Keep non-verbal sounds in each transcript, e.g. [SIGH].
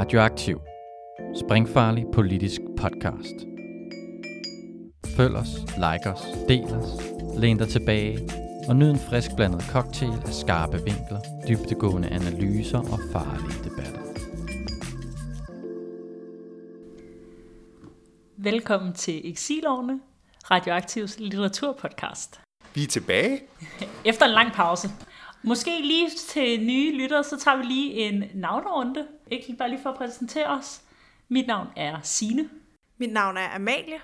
Radioaktiv. Springfarlig politisk podcast. Følg os, like os, del os, læn dig tilbage og nyd en frisk blandet cocktail af skarpe vinkler, dybtegående analyser og farlige debatter. Velkommen til Eksilovne, Radioaktivs litteraturpodcast. Vi er tilbage. [LAUGHS] Efter en lang pause. Måske lige til nye lyttere, så tager vi lige en navnerunde. Ikke bare lige for at præsentere os. Mit navn er Sine. Mit navn er Amalie.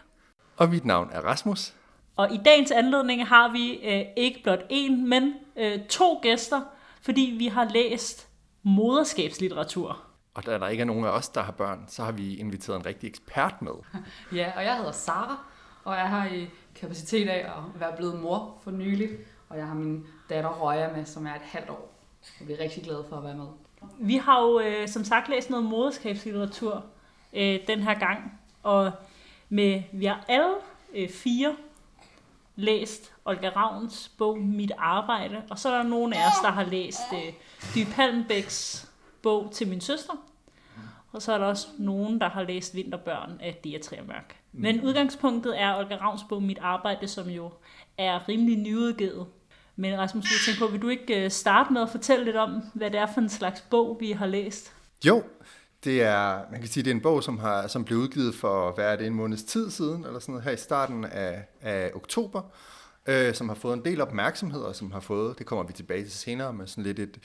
Og mit navn er Rasmus. Og i dagens anledning har vi øh, ikke blot én, men øh, to gæster, fordi vi har læst moderskabslitteratur. Og da der ikke er nogen af os, der har børn, så har vi inviteret en rigtig ekspert med. [LAUGHS] Ja, og jeg hedder Sara, og jeg har i kapacitet af at være blevet mor for nylig. Og jeg har min datter Røja med, som er et halvt år. Og vi er rigtig glade for at være med. Vi har jo øh, som sagt læst noget moderskabslitteratur øh, den her gang, og med, vi har alle øh, fire læst Olga Ravns bog Mit Arbejde, og så er der nogle af os, der har læst øh, Dy Palmbæks bog til min søster, og så er der også nogen, der har læst Vinterbørn af Dia Mørk. Men udgangspunktet er Olga Ravns bog Mit Arbejde, som jo er rimelig nyudgivet. Men Rasmus, jeg tænker på, vil du ikke øh, starte med at fortælle lidt om, hvad det er for en slags bog, vi har læst? Jo, det er, man kan sige, det er en bog, som, har, som blev udgivet for, hvad er det, en måneds tid siden, eller sådan noget, her i starten af, af oktober, øh, som har fået en del opmærksomhed, og som har fået, det kommer vi tilbage til senere, med sådan lidt et,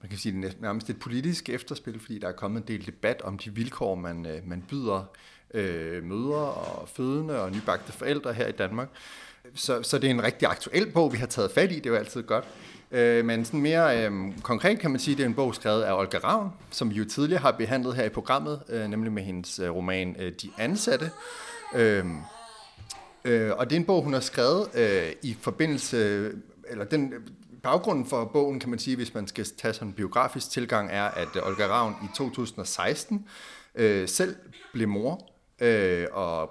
man kan sige, nærmest et politisk efterspil, fordi der er kommet en del debat om de vilkår, man, øh, man byder øh, mødre og fødende og nybagte forældre her i Danmark. Så, så det er en rigtig aktuel bog, vi har taget fat i, det er jo altid godt. Øh, men sådan mere øh, konkret kan man sige, at det er en bog skrevet af Olga Ravn, som vi jo tidligere har behandlet her i programmet, øh, nemlig med hendes øh, roman øh, De Ansatte. Øh, øh, og det er en bog, hun har skrevet øh, i forbindelse, eller den baggrunden for bogen, kan man sige, hvis man skal tage sådan en biografisk tilgang, er, at øh, Olga Ravn i 2016 øh, selv blev mor, øh, og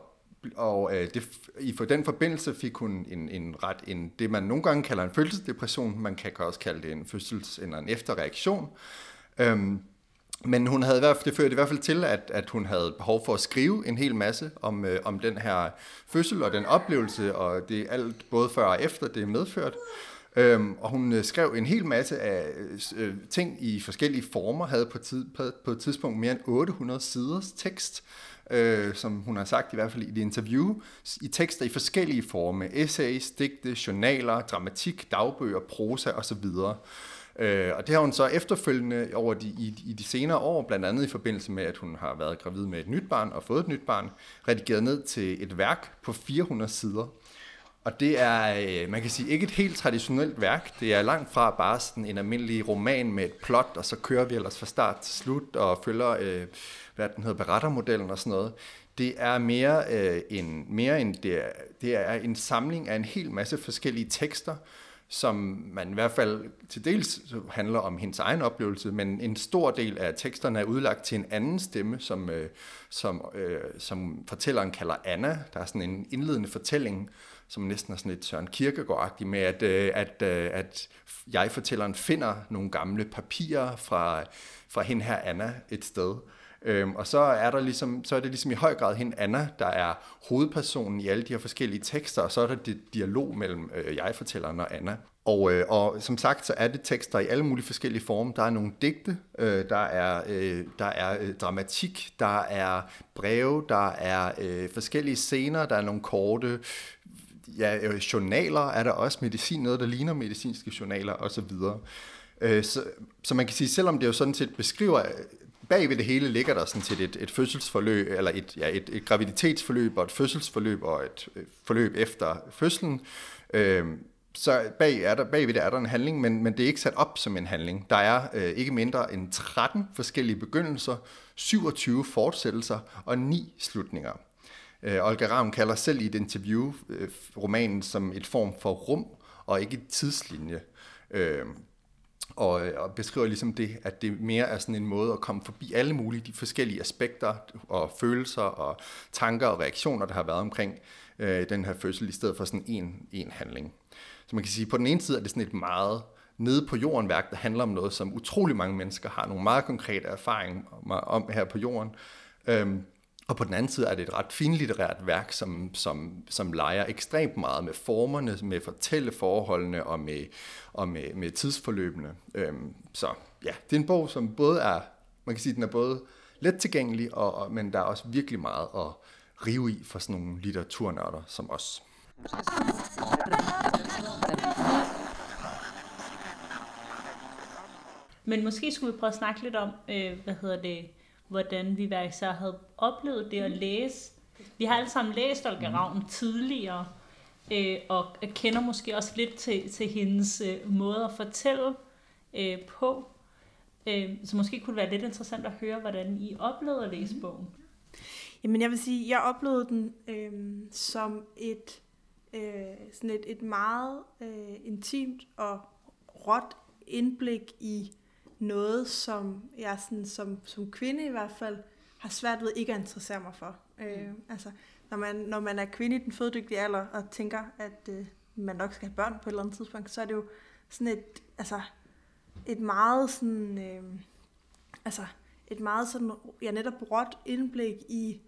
og øh, det, i for den forbindelse fik hun en, en ret, en, det man nogle gange kalder en fødselsdepression, man kan også kalde det en fødsels- eller en efterreaktion. Øhm, men hun havde det førte i hvert fald til, at, at hun havde behov for at skrive en hel masse om, øh, om den her fødsel og den oplevelse, og det alt både før og efter det er medført. Øhm, og hun øh, skrev en hel masse af øh, øh, ting i forskellige former, havde på, tid, på, på et tidspunkt mere end 800 siders tekst, øh, som hun har sagt i hvert fald i et interview, i tekster i forskellige former, essays, digte, journaler, dramatik, dagbøger, prosa osv. Øh, og det har hun så efterfølgende over de, i, i de senere år, blandt andet i forbindelse med, at hun har været gravid med et nyt barn og fået et nyt barn, redigeret ned til et værk på 400 sider. Og det er, øh, man kan sige, ikke et helt traditionelt værk. Det er langt fra bare sådan en almindelig roman med et plot, og så kører vi ellers fra start til slut og følger, øh, hvad den hedder, berettermodellen og sådan noget. Det er mere, øh, en, mere end det er, det er en samling af en hel masse forskellige tekster, som man i hvert fald til dels handler om hendes egen oplevelse, men en stor del af teksterne er udlagt til en anden stemme, som, øh, som, øh, som fortælleren kalder Anna. Der er sådan en indledende fortælling, som næsten er sådan lidt Søren kierkegaard med, at, øh, at, øh, at jeg-fortælleren finder nogle gamle papirer fra, fra hende her Anna et sted. Øhm, og så er, der ligesom, så er det ligesom i høj grad hende Anna, der er hovedpersonen i alle de her forskellige tekster, og så er der det dialog mellem øh, jeg-fortælleren og Anna. Og, øh, og som sagt, så er det tekster i alle mulige forskellige former. Der er nogle digte, øh, der er, øh, der er øh, dramatik, der er breve, der er øh, forskellige scener, der er nogle korte ja, øh, journaler er der også, medicin, noget der ligner medicinske journaler osv. Øh, så, så man kan sige, selvom det jo sådan set beskriver, bag ved det hele ligger der sådan set et, et fødselsforløb, eller et, ja, et, et graviditetsforløb og et fødselsforløb og et øh, forløb efter fødslen, øh, så bag, er der, bagved det er der en handling, men, men det er ikke sat op som en handling. Der er øh, ikke mindre end 13 forskellige begyndelser, 27 fortsættelser og 9 slutninger. Øh, Olga Ravn kalder selv i et interview øh, romanen som et form for rum og ikke tidslinje. Øh, og, og beskriver ligesom det, at det mere er sådan en måde at komme forbi alle mulige de forskellige aspekter og følelser og tanker og reaktioner, der har været omkring øh, den her fødsel, i stedet for sådan en, en handling. Så man kan sige, på den ene side er det sådan et meget nede på jorden værk, der handler om noget, som utrolig mange mennesker har nogle meget konkrete erfaringer om, om her på jorden. Øhm, og på den anden side er det et ret finlitterært værk, som, som, som leger ekstremt meget med formerne, med fortælleforholdene og med, og med, med tidsforløbene. Øhm, så ja, det er en bog, som både er, man kan sige, den er både let tilgængelig, og, og, men der er også virkelig meget at rive i for sådan nogle litteraturnørder som os. Men måske skulle vi prøve at snakke lidt om, øh, hvad hedder det, hvordan vi hver især havde oplevet det at læse. Vi har alle sammen læst Olga Ravn tidligere, øh, og kender måske også lidt til, til hendes øh, måde at fortælle øh, på. Øh, så måske kunne det være lidt interessant at høre, hvordan I oplevede at læse bogen. Jamen jeg vil sige, jeg oplevede den øh, som et, øh, sådan et, et meget øh, intimt og råt indblik i noget, som jeg sådan, som, som kvinde i hvert fald har svært ved ikke at interessere mig for. Øh, altså, når man, når man er kvinde i den fødedygtige alder og tænker, at øh, man nok skal have børn på et eller andet tidspunkt, så er det jo sådan et, altså, et meget sådan, øh, altså, et meget sådan, ja, netop råt indblik i,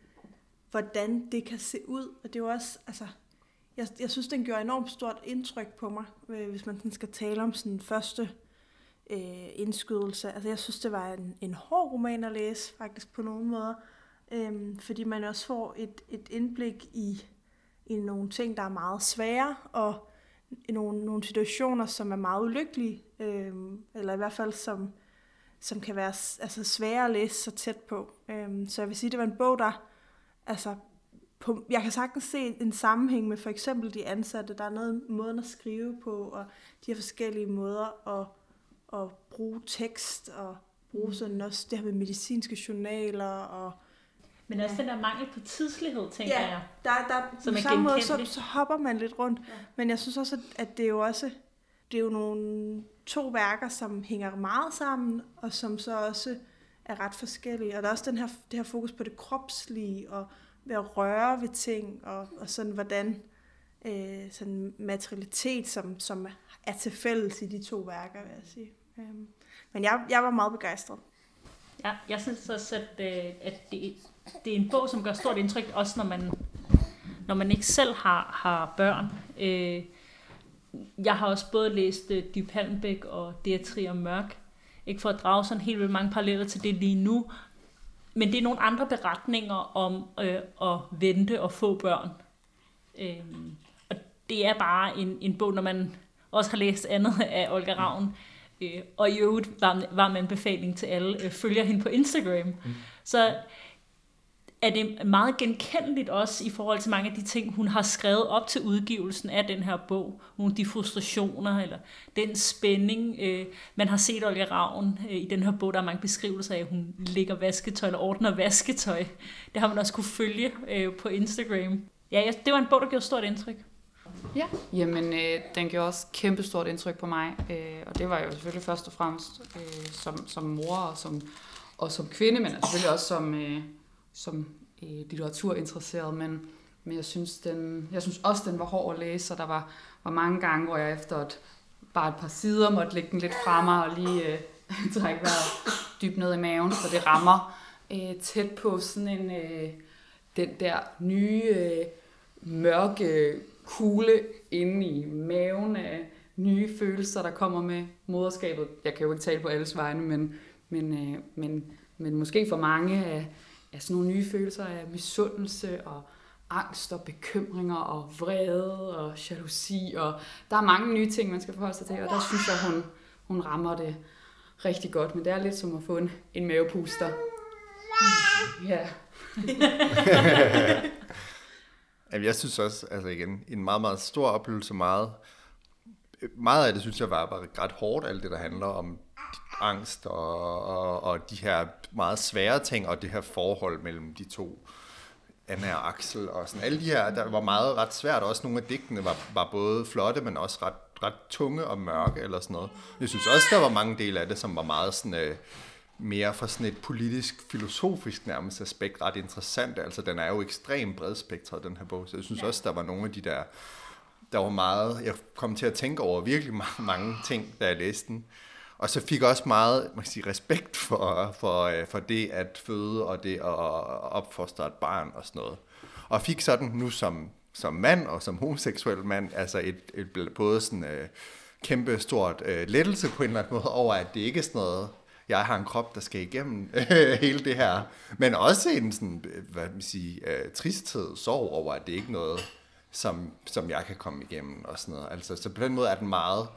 hvordan det kan se ud. Og det er jo også, altså, jeg, jeg synes, den gjorde enormt stort indtryk på mig, øh, hvis man sådan skal tale om sådan første øh, indskydelse. Altså, jeg synes, det var en, en hård roman at læse, faktisk på nogle måder. Øhm, fordi man også får et, et indblik i, i nogle ting, der er meget svære, og i nogle, nogle situationer, som er meget ulykkelige, øhm, eller i hvert fald som, som kan være altså, svære at læse så tæt på. Øhm, så jeg vil sige, det var en bog, der altså, på, jeg kan sagtens se en sammenhæng med for eksempel de ansatte. Der er noget måden at skrive på, og de har forskellige måder at, at bruge tekst, og bruge sådan også det her med medicinske journaler, og Men også den der mangel på tidslighed, tænker Ja, jeg. der, der, Som på samme måde, så, så hopper man lidt rundt. Ja. Ja. Men jeg synes også, at- at det er jo også det er jo nogle to værker, som hænger meget sammen, og som så også er ret forskellige. Og der er også den her, det her fokus på det kropslige, og ved at røre ved ting, og, og sådan hvordan øh, sådan materialitet, som, som er til fælles i de to værker, vil jeg sige. Øhm, men jeg, jeg var meget begejstret. Ja, jeg synes også, at, øh, at det, det er en bog, som gør stort indtryk, også når man, når man ikke selv har, har børn. Øh, jeg har også både læst øh, Dyb Halmbæk og Beatrice Mørk, ikke for at drage sådan helt vildt mange paralleller til det lige nu, men det er nogle andre beretninger om øh, at vente og få børn. Øh, det er bare en, en bog, når man også har læst andet af Olga Ravn, øh, og i øvrigt var, var med en befaling til alle, øh, følger hende på Instagram. Mm. Så er det meget genkendeligt også i forhold til mange af de ting, hun har skrevet op til udgivelsen af den her bog. Nogle af de frustrationer, eller den spænding, øh, man har set Olga Ravn øh, i den her bog. Der er mange beskrivelser af, at hun ligger vasketøj, eller ordner vasketøj. Det har man også kunne følge øh, på Instagram. Ja, jeg- det var en bog, der gjorde stort indtryk. Ja, jamen øh, den gjorde også kæmpestort indtryk på mig, øh, og det var jo selvfølgelig først og fremmest øh, som, som mor og som, og som kvinde, men selvfølgelig også som, øh, som øh, litteraturinteresseret, men, men jeg, synes, den, jeg synes også, den var hård at læse, og der var, var mange gange, hvor jeg efter et, bare et par sider måtte lægge den lidt fra mig og lige øh, [LAUGHS] trække vejret dybt ned i maven, så det rammer øh, tæt på sådan en, øh, den der nye øh, mørke kugle inde i maven af nye følelser, der kommer med moderskabet. Jeg kan jo ikke tale på alles vegne, men, men, øh, men, men måske for mange af, af sådan nogle nye følelser af misundelse og angst og bekymringer og vrede og jalousi. Og der er mange nye ting, man skal forholde sig til, og der synes jeg, hun, hun rammer det rigtig godt. Men det er lidt som at få en, en mavepuster. Ja. [LAUGHS] [LAUGHS] Jamen, jeg synes også, altså igen, en meget, meget stor oplevelse, meget, meget af det synes jeg var, var ret hårdt, alt det, der handler om angst og, og, og de her meget svære ting, og det her forhold mellem de to, Anna og Axel, og sådan alle de her, der var meget ret svært, også nogle af digtene var, var både flotte, men også ret, ret tunge og mørke, eller sådan noget. Jeg synes også, der var mange dele af det, som var meget sådan, øh, mere fra sådan et politisk, filosofisk nærmest aspekt ret interessant. Altså, den er jo ekstremt bredspektret, den her bog. Så jeg synes Ja. også, der var nogle af de der der var meget, jeg kom til at tænke over virkelig mange, mange ting, da jeg læste den. Og så fik jeg også meget man kan sige, respekt for, for, øh, for det at føde og det at opfostre et barn og sådan noget. Og fik sådan nu som, som mand og som homoseksuel mand, altså et, et både sådan øh, kæmpe stort øh, lettelse på en eller anden måde over, at det ikke er sådan noget, jeg har en krop, der skal igennem [LAUGHS] hele det her. Men også en sådan, hvad man sige, øh, tristhed, sorg over, at det ikke er noget, som, som jeg kan komme igennem og sådan noget. Altså, så på den måde er den meget,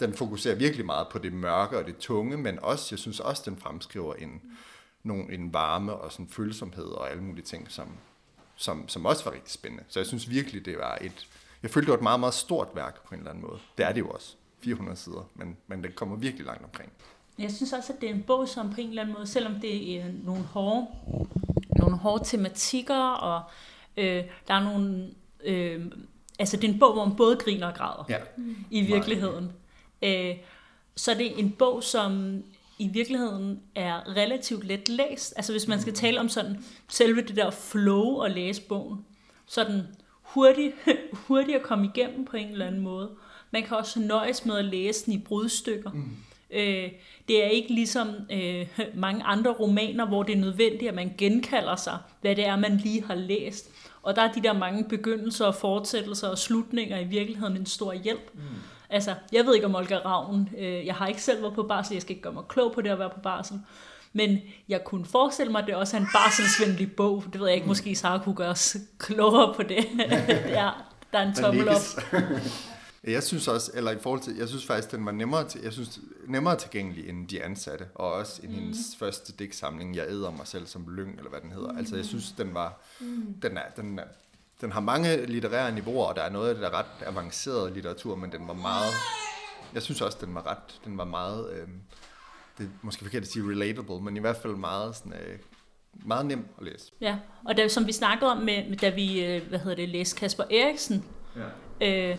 den fokuserer virkelig meget på det mørke og det tunge, men også, jeg synes også, den fremskriver en, nogle, en varme og sådan følsomhed og alle mulige ting, som, som, som også var rigtig spændende. Så jeg synes virkelig, det var et, jeg følte, det var et meget, meget stort værk på en eller anden måde. Det er det jo også. 400 sider, men, men det kommer virkelig langt omkring. Jeg synes også, at det er en bog, som på en eller anden måde, selvom det er nogle hårde, nogle hårde tematikker, og øh, der er nogle... Øh, altså, det er en bog, hvor man både griner og græder Ja. i virkeligheden. Øh, så er det en bog, som i virkeligheden er relativt let læst. Altså hvis man skal tale om sådan selve det der flow at læse bogen, så er den hurtig, [LAUGHS] hurtig at komme igennem på en eller anden måde. Man kan også nøjes med at læse den i brudstykker. Mm. Øh, det er ikke ligesom øh, mange andre romaner, hvor det er nødvendigt, at man genkalder sig, hvad det er, man lige har læst. Og der er de der mange begyndelser og fortsættelser og slutninger i virkeligheden en stor hjælp. Mm. Altså, jeg ved ikke om Olga Ravn, øh, jeg har ikke selv været på barsel, jeg skal ikke gøre mig klog på det at være på barsel, men jeg kunne forestille mig, at det også er en barselsvenlig bog. Det ved jeg ikke, måske Sara kunne gøre os klogere på det. [LAUGHS] ja, der er en tommel op. [LAUGHS] Jeg synes også, eller i forhold til, jeg synes faktisk, den var nemmere, til, jeg synes, nemmere tilgængelig end de ansatte, og også end mm. hendes første digtsamling, Jeg æder mig selv som lyng, eller hvad den hedder. Mm. Altså jeg synes, den var, mm. den, er, den, er, den har mange litterære niveauer, og der er noget af det, der er ret avanceret litteratur, men den var meget, jeg synes også, den var ret, den var meget, øh, det er måske forkert at sige relatable, men i hvert fald meget sådan, øh, meget nem at læse. Ja, og det, som vi snakkede om, med, med, da vi øh, hvad hedder det, læste Kasper Eriksen, Ja. øh,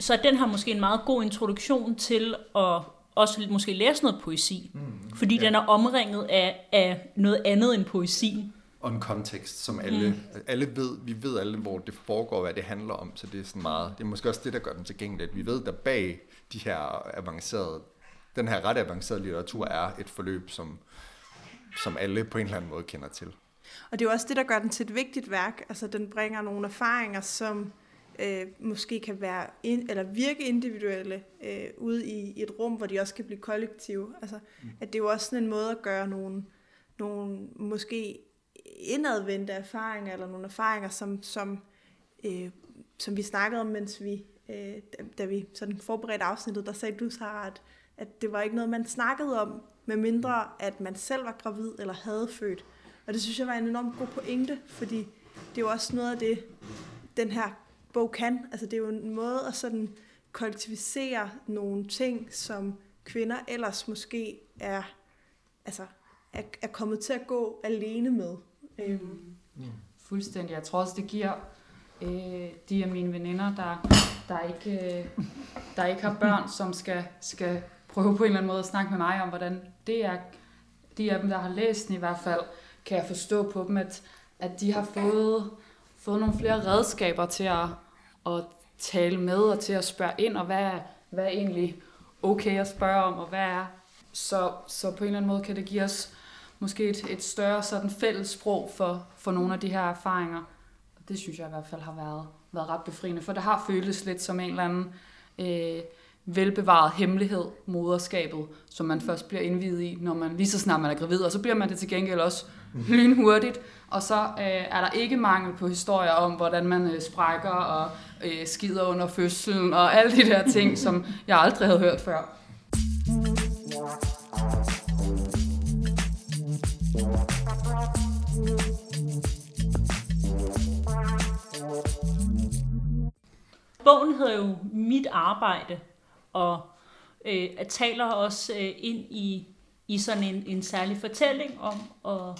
så den har måske en meget god introduktion til at også måske læse noget poesi, mm, fordi ja. den er omringet af, af noget andet end poesi. Og en kontekst, som alle, mm. alle ved, vi ved alle, hvor det foregår, hvad det handler om, så det er sådan meget, det er måske også det, der gør den tilgængelig, at vi ved, der bag de her avancerede, den her ret avancerede litteratur er et forløb, som, som alle på en eller anden måde kender til. Og det er jo også det, der gør den til et vigtigt værk. Altså, den bringer nogle erfaringer, som øh, måske kan være in, eller virke individuelle øh, ude i, i et rum, hvor de også kan blive kollektive. Altså, mm. at det er jo også sådan en måde at gøre nogle, nogle måske indadvendte erfaringer, eller nogle erfaringer, som, som, øh, som vi snakkede om, mens vi, øh, da, da vi sådan forberedte afsnittet, der sagde du, Sarah, at, at det var ikke noget, man snakkede om, med mindre at man selv var gravid eller havde født. Og det synes jeg var en enormt god pointe, fordi det er jo også noget af det, den her bog kan. Altså det er jo en måde at sådan kollektivisere nogle ting, som kvinder ellers måske er, altså, er, er kommet til at gå alene med. Øhm, mm. Fuldstændig. Jeg tror også, det giver øh, de af mine veninder, der, der, ikke, øh, der ikke har børn, som skal, skal prøve på en eller anden måde at snakke med mig om, hvordan det er. De af dem, der har læst den i hvert fald, kan jeg forstå på dem, at, at de har fået, fået nogle flere redskaber til at, at tale med og til at spørge ind, og hvad er, hvad er egentlig okay at spørge om, og hvad er. Så, så på en eller anden måde kan det give os måske et, et større sådan fælles sprog for, for nogle af de her erfaringer. Og det synes jeg i hvert fald har været, været ret befriende, for det har føltes lidt som en eller anden øh, velbevaret hemmelighed, moderskabet, som man først bliver indvidet i, når man lige så snart man er gravid, og så bliver man det til gengæld også lynhurtigt, og så øh, er der ikke mangel på historier om, hvordan man øh, sprækker og øh, skider under fødslen, og alle de der ting, som jeg aldrig havde hørt før. Bogen hedder jo Mit arbejde, og øh, at taler også øh, ind i, i sådan en, en særlig fortælling om, og,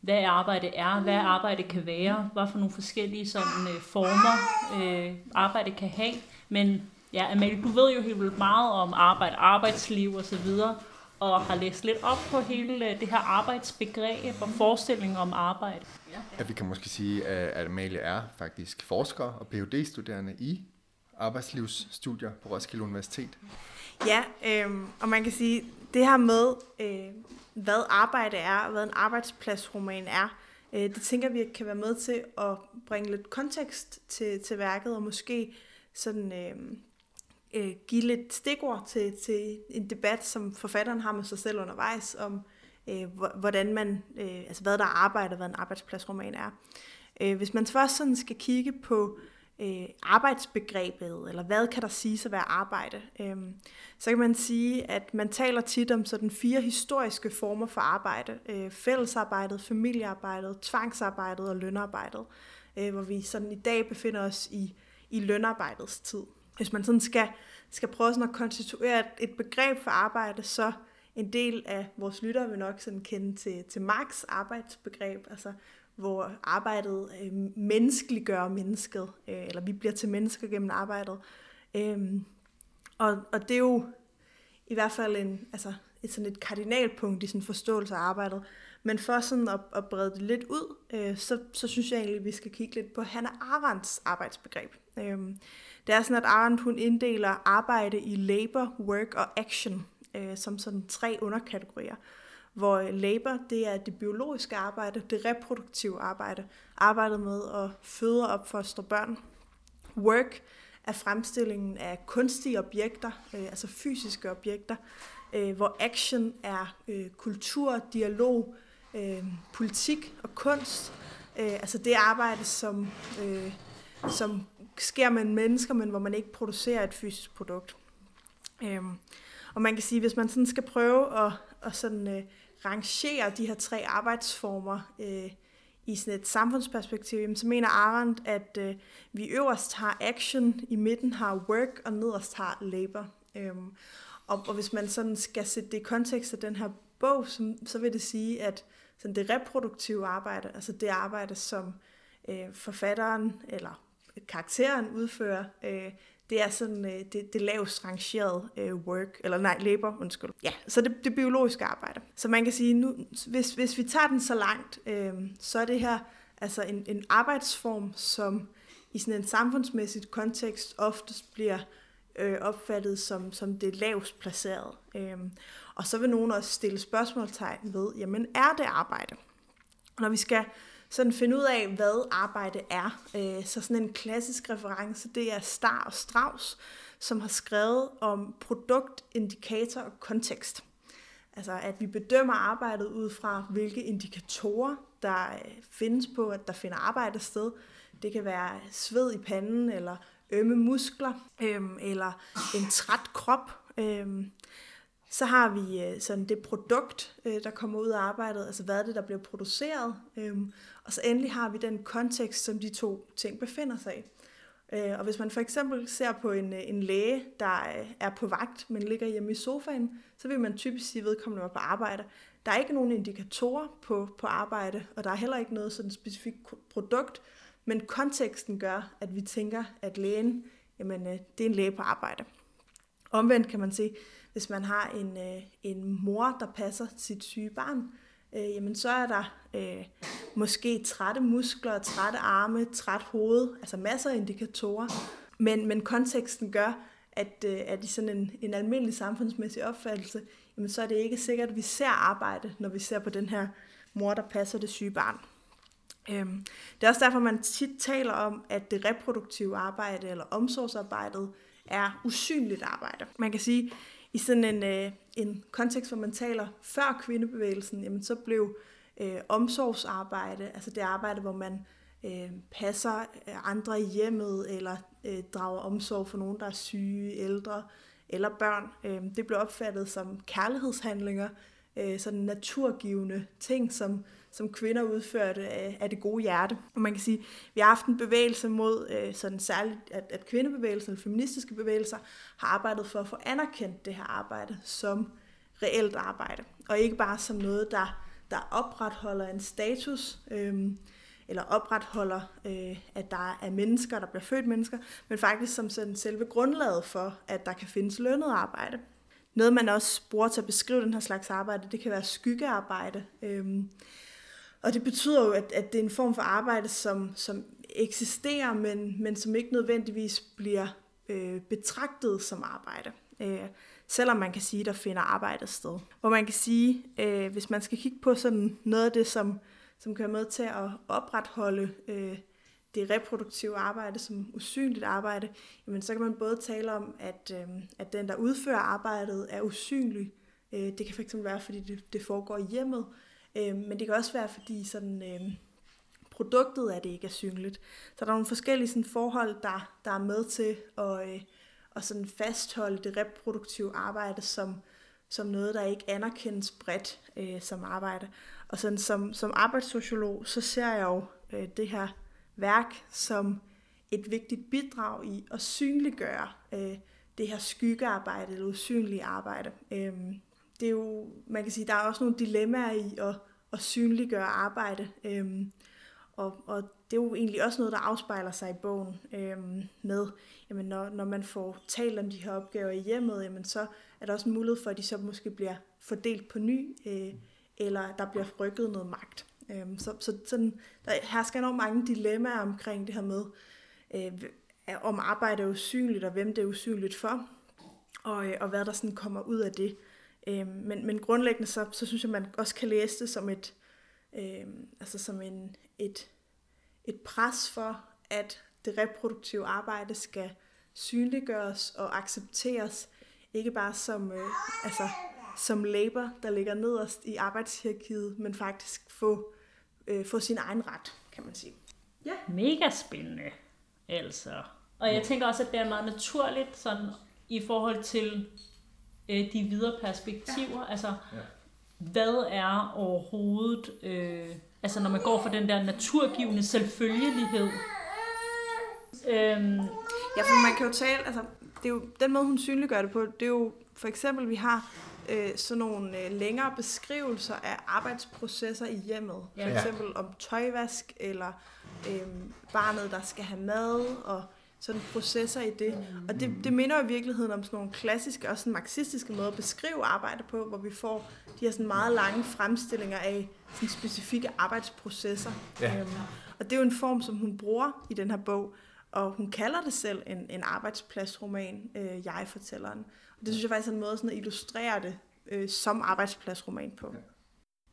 hvad arbejde er, hvad arbejde kan være, hvad for nogle forskellige sådan, øh, former øh, arbejde kan have. Men ja, Amalie, du ved jo helt vildt meget om arbejde, arbejdsliv og så videre, og har læst lidt op på hele øh, det her arbejdsbegreb og forestilling om arbejde. Ja, vi kan måske sige, at Amalie er faktisk forsker og Ph.D.-studerende i arbejdslivsstudier på Roskilde Universitet. Ja, øh, og man kan sige, det her med, øh, hvad arbejde er, og hvad en arbejdspladsroman er, øh, det tænker vi kan være med til at bringe lidt kontekst til, til værket, og måske sådan øh, øh, give lidt stikord til, til en debat, som forfatteren har med sig selv undervejs, om øh, hvordan man, øh, altså hvad der er arbejde, hvad en arbejdspladsroman er. Øh, hvis man først sådan skal kigge på øh, Øh, arbejdsbegrebet, eller hvad kan der sige at være arbejde, øh, så kan man sige, at man taler tit om sådan fire historiske former for arbejde. Øh, fællesarbejdet, familiearbejdet, tvangsarbejdet og lønarbejdet, øh, hvor vi sådan i dag befinder os i, i lønarbejdets tid. Hvis man sådan skal, skal prøve sådan at konstituere et begreb for arbejde, så en del af vores lyttere vil nok sådan kende til, til Marx arbejdsbegreb, altså hvor arbejdet øh, menneskeliggør mennesket, øh, eller vi bliver til mennesker gennem arbejdet. Øhm, og, og det er jo i hvert fald en, altså et, sådan et kardinalpunkt i sådan forståelse af arbejdet. Men for sådan at, at brede det lidt ud, øh, så, så synes jeg egentlig, at vi skal kigge lidt på Hannah Arendts arbejdsbegreb. Øhm, det er sådan, at Arendt hun inddeler arbejde i labor, work og action øh, som sådan tre underkategorier hvor øh, labor, det er det biologiske arbejde, det reproduktive arbejde, arbejdet med at føde og opfostre børn. Work er fremstillingen af kunstige objekter, øh, altså fysiske objekter, øh, hvor action er øh, kultur, dialog, øh, politik og kunst. Øh, altså det arbejde, som, øh, som sker med mennesker, men hvor man ikke producerer et fysisk produkt. Øh, og man kan sige, hvis man sådan skal prøve at, at sådan, øh, rangere de her tre arbejdsformer øh, i sådan et samfundsperspektiv, jamen, så mener Arendt, at øh, vi øverst har action, i midten har work, og nederst har labor. Øhm, og, og hvis man sådan skal sætte det i kontekst af den her bog, så, så vil det sige, at sådan det reproduktive arbejde, altså det arbejde, som øh, forfatteren eller karakteren udfører, øh, det er sådan øh, det, det lavest rangerede øh, work, eller nej, labor, undskyld. Ja, så det, det biologiske arbejde. Så man kan sige, nu, hvis, hvis vi tager den så langt, øh, så er det her altså en, en arbejdsform, som i sådan en samfundsmæssigt kontekst oftest bliver øh, opfattet som, som det lavest placeret. Øh, og så vil nogen også stille spørgsmålstegn ved, jamen er det arbejde? Når vi skal sådan finde ud af, hvad arbejde er. Øh, så sådan en klassisk reference, det er Star og Strauss, som har skrevet om produkt, indikator og kontekst. Altså at vi bedømmer arbejdet ud fra, hvilke indikatorer, der øh, findes på, at der finder arbejde sted. Det kan være sved i panden, eller ømme muskler, øhm, eller en træt krop. Øhm, så har vi øh, sådan det produkt, øh, der kommer ud af arbejdet, altså hvad er det, der bliver produceret. Øhm, og så endelig har vi den kontekst, som de to ting befinder sig i. Øh, og hvis man for eksempel ser på en, øh, en læge, der øh, er på vagt, men ligger hjemme i sofaen, så vil man typisk sige, at vedkommende var på arbejde. Der er ikke nogen indikatorer på, på arbejde, og der er heller ikke noget sådan specifikt produkt, men konteksten gør, at vi tænker, at lægen, jamen, øh, det er en læge på arbejde. Omvendt kan man sige, hvis man har en, øh, en mor, der passer sit syge barn, øh, jamen så er der øh, måske trætte muskler, trætte arme, træt hoved, altså masser af indikatorer. Men, men konteksten gør, at, øh, at i sådan en, en almindelig samfundsmæssig opfattelse, jamen så er det ikke sikkert, at vi ser arbejde, når vi ser på den her mor, der passer det syge barn. Øhm, det er også derfor, man tit taler om, at det reproduktive arbejde eller omsorgsarbejdet er usynligt arbejde. Man kan sige, i sådan en, øh, en kontekst, hvor man taler før kvindebevægelsen, jamen så blev øh, omsorgsarbejde, altså det arbejde, hvor man øh, passer øh, andre i hjemmet, eller øh, drager omsorg for nogen, der er syge, ældre eller børn, øh, det blev opfattet som kærlighedshandlinger, øh, sådan naturgivende ting, som som kvinder udførte af, af det gode hjerte. Og man kan sige, vi har haft en bevægelse mod øh, sådan særligt, at, at kvindebevægelsen, feministiske bevægelser, har arbejdet for at få anerkendt det her arbejde som reelt arbejde. Og ikke bare som noget, der, der opretholder en status, øh, eller opretholder, øh, at der er mennesker, der bliver født mennesker, men faktisk som sådan selve grundlaget for, at der kan findes lønnet arbejde. Noget, man også bruger til at beskrive den her slags arbejde, det kan være skyggearbejde. Øh, og det betyder jo, at, at det er en form for arbejde, som, som eksisterer, men, men som ikke nødvendigvis bliver øh, betragtet som arbejde. Øh, selvom man kan sige, der finder arbejde sted. Hvor man kan sige, øh, hvis man skal kigge på sådan noget af det, som, som kan være med til at opretholde øh, det reproduktive arbejde som usynligt arbejde, jamen så kan man både tale om, at, øh, at den, der udfører arbejdet, er usynlig. Øh, det kan fx være, fordi det, det foregår i hjemmet, øh, men det kan også være, fordi sådan, øh, produktet af det ikke er synligt. Så der er nogle forskellige sådan, forhold, der, der er med til at, øh, at sådan fastholde det reproduktive arbejde som, som noget, der ikke anerkendes bredt øh, som arbejde. Og sådan, som, som arbejdssociolog, så ser jeg jo øh, det her værk som et vigtigt bidrag i at synliggøre øh, det her skyggearbejde eller usynlige arbejde. Øh, det er jo, man kan sige, der er også nogle dilemmaer i at, at synliggøre arbejde. Øhm, og, og det er jo egentlig også noget, der afspejler sig i bogen øhm, med, jamen når, når man får talt om de her opgaver i hjemmet, jamen så er der også en mulighed for, at de så måske bliver fordelt på ny, øh, eller der bliver rykket noget magt. Øhm, så så sådan, der hersker enormt mange dilemmaer omkring det her med, øh, om arbejde er usynligt, og hvem det er usynligt for, og, øh, og hvad der sådan kommer ud af det. Øhm, men, men grundlæggende så, så synes jeg, man også kan læse det som et, øh, altså som en, et, et pres for, at det reproduktive arbejde skal synliggøres og accepteres, ikke bare som, øh, altså, som labor, der ligger nederst i arbejdshierarkiet, men faktisk få, øh, få sin egen ret, kan man sige. Ja. Mega spændende, altså. Og jeg tænker også, at det er meget naturligt sådan, i forhold til øh, de videre perspektiver. Ja. Altså, ja. hvad er overhovedet... Øh, Altså når man går for den der naturgivende selvfølgelighed. Øhm. Ja, for man kan jo tale, altså det er jo, den måde hun synliggør det på, det er jo for eksempel, vi har øh, sådan nogle øh, længere beskrivelser af arbejdsprocesser i hjemmet. For ja. eksempel om tøjvask, eller øh, barnet, der skal have mad, og sådan processer i det. Og det, det minder i virkeligheden om sådan nogle klassiske og sådan marxistiske måder at beskrive arbejde på, hvor vi får de her sådan meget lange fremstillinger af sådan specifikke arbejdsprocesser. Ja. Øhm, og det er jo en form, som hun bruger i den her bog, og hun kalder det selv en, en arbejdspladsroman, øh, jeg-fortælleren. Og det synes jeg faktisk er en måde sådan at illustrere det øh, som arbejdspladsroman på. Ja.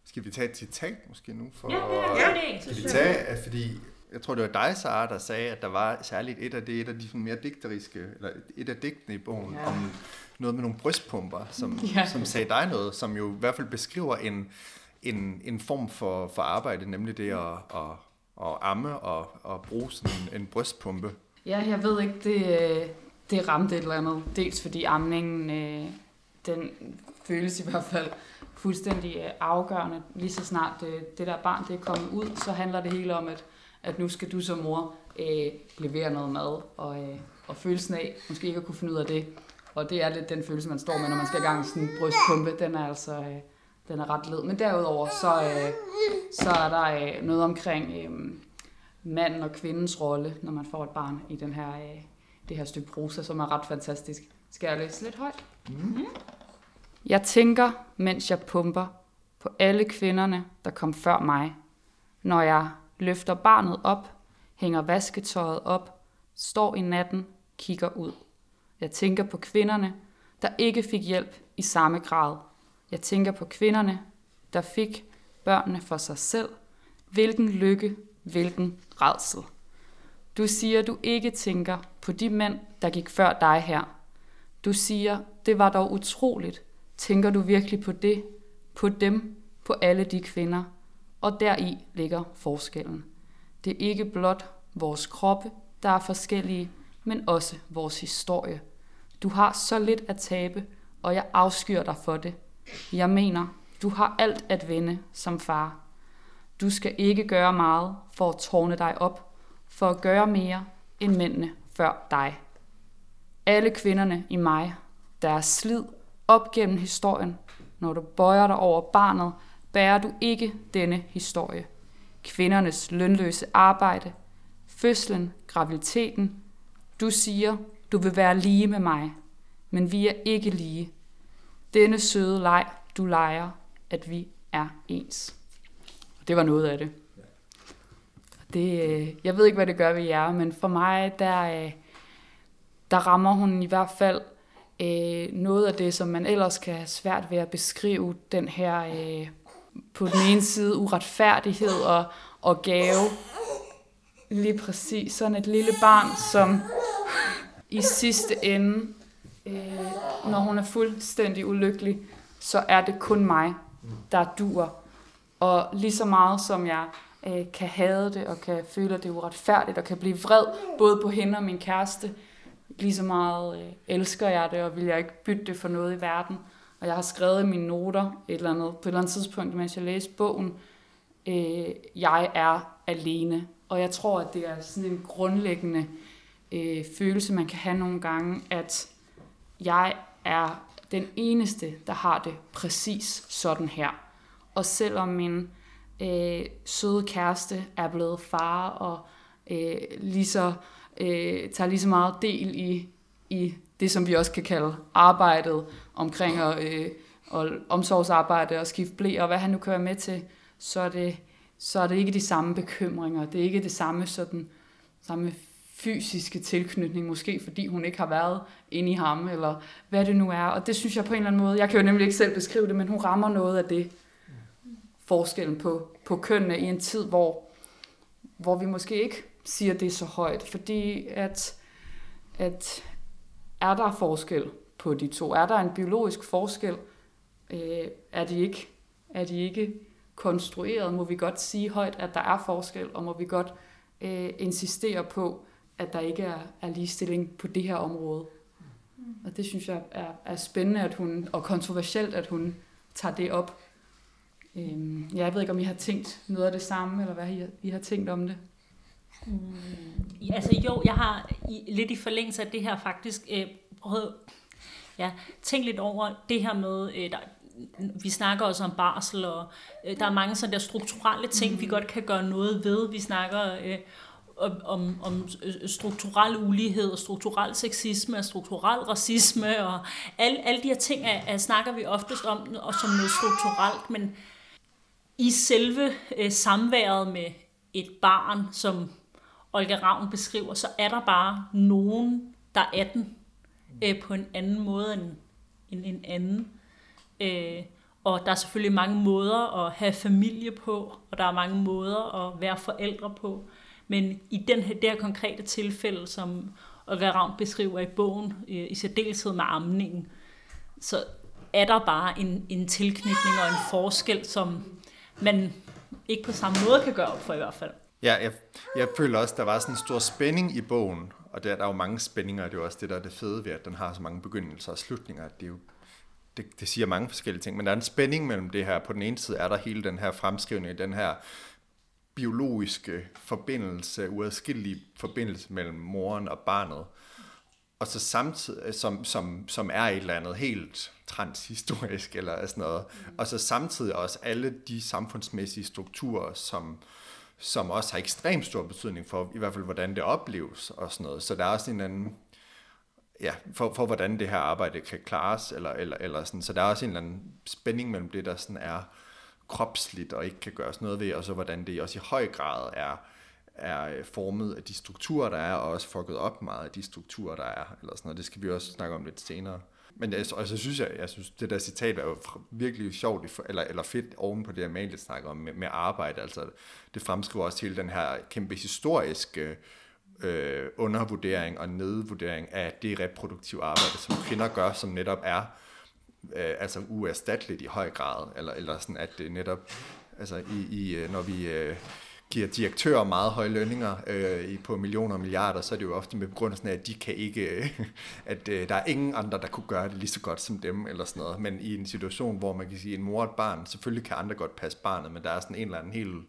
Skal vi tage et citat måske nu? For, ja, ja, ja, det. Skal vi tage, fordi jeg tror, det var dig, Sara, der sagde, at der var særligt et af det, et af de mere digteriske, eller et af digtene i bogen, ja. om noget med nogle brystpumper, som, [LAUGHS] ja. som sagde dig noget, som jo i hvert fald beskriver en, en, en form for, for arbejde, nemlig det at, at, at amme og at bruge sådan en, en brystpumpe. Ja, jeg ved ikke, det, det ramte et eller andet. Dels fordi amningen, øh, den føles i hvert fald fuldstændig øh, afgørende. Lige så snart det, øh, det der barn det er kommet ud, så handler det hele om, at at nu skal du som mor øh, levere noget mad, og, øh, og følelsen af måske ikke at kunne finde ud af det. Og det er lidt den følelse, man står med, når man skal i gang med sådan en brystpumpe. Den er altså øh, den er ret led. Men derudover, så, øh, så er der øh, noget omkring øh, manden og kvindens rolle, når man får et barn i den her, øh, det her stykke prosa, som er ret fantastisk. Skal jeg læse lidt højt? Mm. Jeg tænker, mens jeg pumper, på alle kvinderne, der kom før mig, når jeg løfter barnet op, hænger vasketøjet op, står i natten, kigger ud. Jeg tænker på kvinderne, der ikke fik hjælp i samme grad. Jeg tænker på kvinderne, der fik børnene for sig selv. Hvilken lykke, hvilken redsel. Du siger, du ikke tænker på de mænd, der gik før dig her. Du siger, det var dog utroligt. Tænker du virkelig på det? På dem? På alle de kvinder? Og deri ligger forskellen. Det er ikke blot vores kroppe, der er forskellige, men også vores historie. Du har så lidt at tabe, og jeg afskyr dig for det. Jeg mener, du har alt at vinde som far. Du skal ikke gøre meget for at tårne dig op, for at gøre mere end mændene før dig. Alle kvinderne i mig, der er slid op gennem historien, når du bøjer dig over barnet, bærer du ikke denne historie. Kvindernes lønløse arbejde, fødslen, graviditeten. Du siger, du vil være lige med mig, men vi er ikke lige. Denne søde leg, du leger, at vi er ens. Det var noget af det. Det, øh, jeg ved ikke, hvad det gør ved jer, men for mig, der, øh, der rammer hun i hvert fald øh, noget af det, som man ellers kan have svært ved at beskrive, den her øh, på den ene side uretfærdighed og, og gave. Lige præcis sådan et lille barn, som i sidste ende, øh, når hun er fuldstændig ulykkelig, så er det kun mig, der dur. Og lige så meget som jeg øh, kan have det, og kan føle, at det er uretfærdigt, og kan blive vred, både på hende og min kæreste, lige så meget øh, elsker jeg det, og vil jeg ikke bytte det for noget i verden. Og jeg har skrevet i mine noter et eller andet, på et eller andet tidspunkt, mens jeg læste bogen, øh, jeg er alene. Og jeg tror, at det er sådan en grundlæggende øh, følelse, man kan have nogle gange, at jeg er den eneste, der har det præcis sådan her. Og selvom min øh, søde kæreste er blevet far og øh, lige så, øh, tager lige så meget del i, i det, som vi også kan kalde arbejdet omkring og, øh, og omsorgsarbejde og skifte blæ og hvad han nu kan være med til, så er det, så er det ikke de samme bekymringer. Det er ikke det samme sådan, samme fysiske tilknytning, måske fordi hun ikke har været inde i ham, eller hvad det nu er. Og det synes jeg på en eller anden måde, jeg kan jo nemlig ikke selv beskrive det, men hun rammer noget af det forskellen på, på kønnene i en tid, hvor, hvor vi måske ikke siger det så højt, fordi at, at er der forskel på de to? Er der en biologisk forskel? Øh, er, de ikke, er de ikke konstrueret? Må vi godt sige højt, at der er forskel, og må vi godt øh, insistere på, at der ikke er, er ligestilling på det her område? Og det synes jeg er, er spændende at hun, og kontroversielt, at hun tager det op. Øhm, jeg ved ikke, om I har tænkt noget af det samme, eller hvad I, I har tænkt om det. Mm, altså jo, jeg har i, lidt i forlængelse af det her faktisk øh, prøvet ja, tænkt lidt over det her med, øh, der, vi snakker også om barsel, og øh, der er mange sådan der strukturelle ting, mm. vi godt kan gøre noget ved. Vi snakker øh, om, om, om strukturel ulighed, og strukturel sexisme, og strukturel racisme, og alle, alle de her ting er, er, snakker vi oftest om og som noget strukturelt, men i selve øh, samværet med et barn, som Olga Ravn beskriver, så er der bare nogen, der er den øh, på en anden måde end, end en anden. Øh, og der er selvfølgelig mange måder at have familie på, og der er mange måder at være forældre på. Men i den her, det her konkrete tilfælde, som Olga Ravn beskriver i bogen, øh, i særdeleshed med amningen, så er der bare en, en tilknytning og en forskel, som man ikke på samme måde kan gøre op for i hvert fald. Ja, jeg, jeg føler også, der var sådan en stor spænding i bogen, og der, der er jo mange spændinger, det er jo også det, der er det fede ved, at den har så mange begyndelser og slutninger. Det, er jo, det, det siger mange forskellige ting, men der er en spænding mellem det her. På den ene side er der hele den her fremskrivning, den her biologiske forbindelse, uadskillelige forbindelse mellem moren og barnet, og så samtidig, øh, som, som, som er et eller andet helt transhistorisk eller sådan noget, og så samtidig også alle de samfundsmæssige strukturer, som, som også har ekstremt stor betydning for, i hvert fald, hvordan det opleves og sådan noget. Så der er også en anden, ja, for, for hvordan det her arbejde kan klares, eller, eller, eller sådan. Så der er også en eller anden spænding mellem det, der sådan er kropsligt og ikke kan gøres noget ved, og så hvordan det også i høj grad er, er formet af de strukturer, der er, og også fucket op meget af de strukturer, der er. Eller sådan noget. Det skal vi også snakke om lidt senere. Men jeg, og så synes jeg, jeg synes, det der citat er jo virkelig sjovt, eller, eller fedt oven på det, Amalie snakker om med, med arbejde. Altså, det fremskriver også hele den her kæmpe historiske øh, undervurdering og nedvurdering af det reproduktive arbejde, som kvinder gør, som netop er øh, altså uerstatteligt i høj grad, eller, eller sådan, at det netop, altså i, i øh, når vi... Øh, giver direktører meget høje lønninger øh, på millioner og milliarder, så er det jo ofte med begrundelsen af, at de kan ikke, øh, [LAUGHS] at øh, der er ingen andre, der kunne gøre det lige så godt som dem, eller sådan noget. Men i en situation, hvor man kan sige, en mor og et barn, selvfølgelig kan andre godt passe barnet, men der er sådan en eller anden helt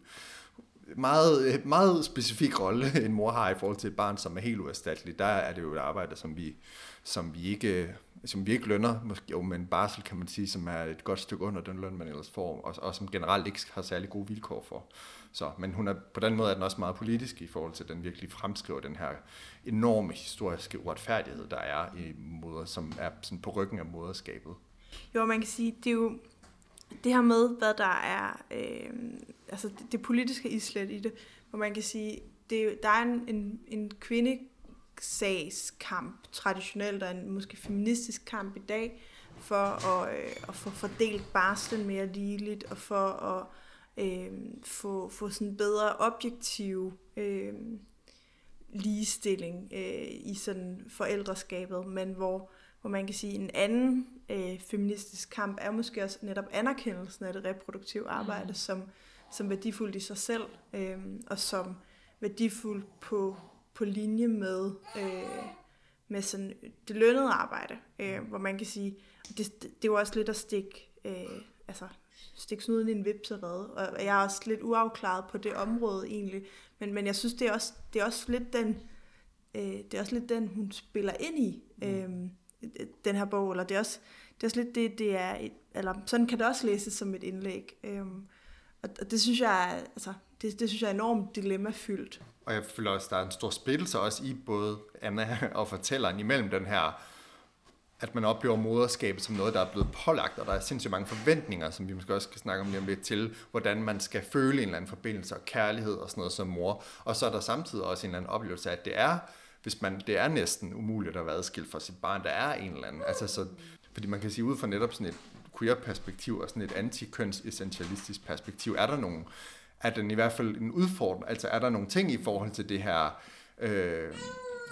meget, meget specifik rolle, [LAUGHS] en mor har i forhold til et barn, som er helt uerstatteligt. Der er det jo et arbejde, som vi, som vi ikke som vi ikke lønner, måske jo, men barsel kan man sige, som er et godt stykke under den løn, man ellers får, og, og som generelt ikke har særlig gode vilkår for. Så, men hun er, på den måde er den også meget politisk i forhold til, at den virkelig fremskriver den her enorme historiske uretfærdighed, der er i moder, som er sådan på ryggen af moderskabet. Jo, man kan sige, det er jo det her med, hvad der er, øh, altså det, det politiske islet i det, hvor man kan sige, det er, der er en, en, en kvindesagskamp traditionelt, og en måske feministisk kamp i dag, for at, øh, at få fordelt barslen mere ligeligt, og for at øh, få, få sådan bedre objektiv øh, ligestilling øh, i sådan forældreskabet, men hvor, hvor man kan sige, en anden øh, feministisk kamp er måske også netop anerkendelsen af det reproduktive arbejde mm. som, som værdifuldt i sig selv, øh, og som værdifuldt på, på linje med, øh, med sådan det lønnede arbejde, øh, hvor man kan sige, det, det, er jo også lidt at stikke, øh, altså, stikke snuden i en vipserede, og jeg er også lidt uafklaret på det område egentlig, men, men jeg synes, det er også, det er også lidt den, øh, det er også lidt den, hun spiller ind i, øh, den her bog, eller det er også, det er også lidt det, det er, et, eller sådan kan det også læses som et indlæg, øh, og, og det synes jeg, altså, det, det synes jeg er enormt dilemmafyldt. Og jeg føler også, der er en stor splittelse også i både Anna og fortælleren imellem den her, at man oplever moderskabet som noget, der er blevet pålagt, og der er sindssygt mange forventninger, som vi måske også skal snakke om lige om lidt til, hvordan man skal føle en eller anden forbindelse og kærlighed og sådan noget som mor. Og så er der samtidig også en eller anden oplevelse af, at det er, hvis man, det er næsten umuligt at være adskilt fra sit barn. Der er en eller anden, altså så, fordi man kan sige ud fra netop sådan et queer-perspektiv og sådan et antikøns-essentialistisk perspektiv, er der nogle, er den i hvert fald en udfordring, altså er der nogle ting i forhold til det her, øh,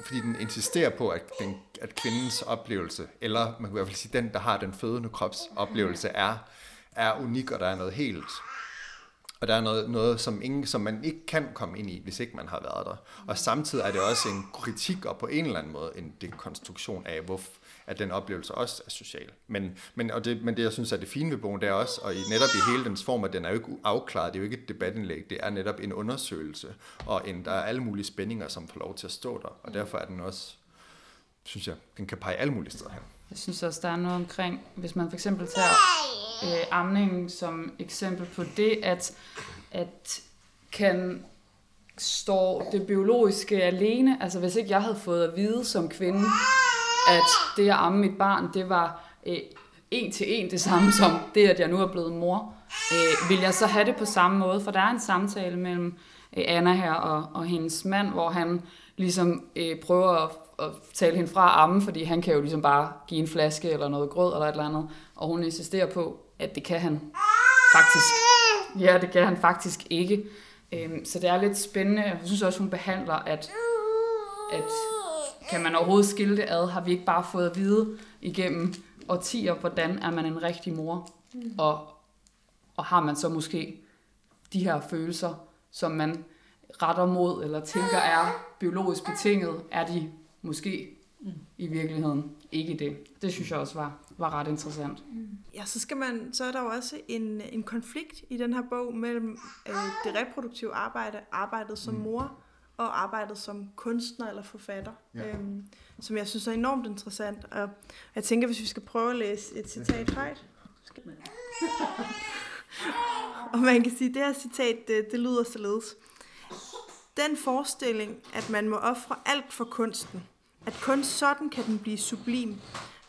fordi den insisterer på, at, den, at kvindens oplevelse, eller man kan i hvert fald sige, den, der har den fødende krops oplevelse, er, er unik, og der er noget helt og der er noget, noget som, ingen, som man ikke kan komme ind i, hvis ikke man har været der. Og samtidig er det også en kritik og på en eller anden måde en dekonstruktion af, hvor, at den oplevelse også er social. Men, men, og det, men det, jeg synes er det fine ved bogen, det er også, og i, netop i hele dens form, at den er jo ikke afklaret, det er jo ikke et debatindlæg, det er netop en undersøgelse, og en, der er alle mulige spændinger, som får lov til at stå der, og derfor er den også, synes jeg, den kan pege alle mulige steder hen. Jeg synes også, der er noget omkring, hvis man for eksempel tager øh, amningen som eksempel på det, at, at kan står det biologiske alene, altså hvis ikke jeg havde fået at vide som kvinde, at det at amme mit barn, det var øh, en til en det samme som det, at jeg nu er blevet mor. Øh, vil jeg så have det på samme måde? For der er en samtale mellem øh, Anna her og, og hendes mand, hvor han ligesom øh, prøver at, at tale hende fra at amme, fordi han kan jo ligesom bare give en flaske eller noget grød eller et eller andet, og hun insisterer på, at det kan han faktisk. Ja, det kan han faktisk ikke. Øh, så det er lidt spændende. Jeg synes også, hun behandler, at, at kan man overhovedet skille det ad? Har vi ikke bare fået at vide igennem årtier, hvordan er man en rigtig mor? Mm. Og, og har man så måske de her følelser, som man retter mod, eller tænker er biologisk betinget, er de måske mm. i virkeligheden ikke det. Det synes jeg også var, var ret interessant. Ja, så skal man, så er der jo også en, en konflikt i den her bog mellem øh, det reproduktive arbejde, arbejdet som mm. Og arbejdet som kunstner eller forfatter, ja. øhm, som jeg synes er enormt interessant. Og jeg tænker, hvis vi skal prøve at læse et citat højt. Skal man. [LAUGHS] og man kan sige, at det her citat, det, det lyder således. Den forestilling, at man må ofre alt for kunsten, at kun sådan kan den blive sublim,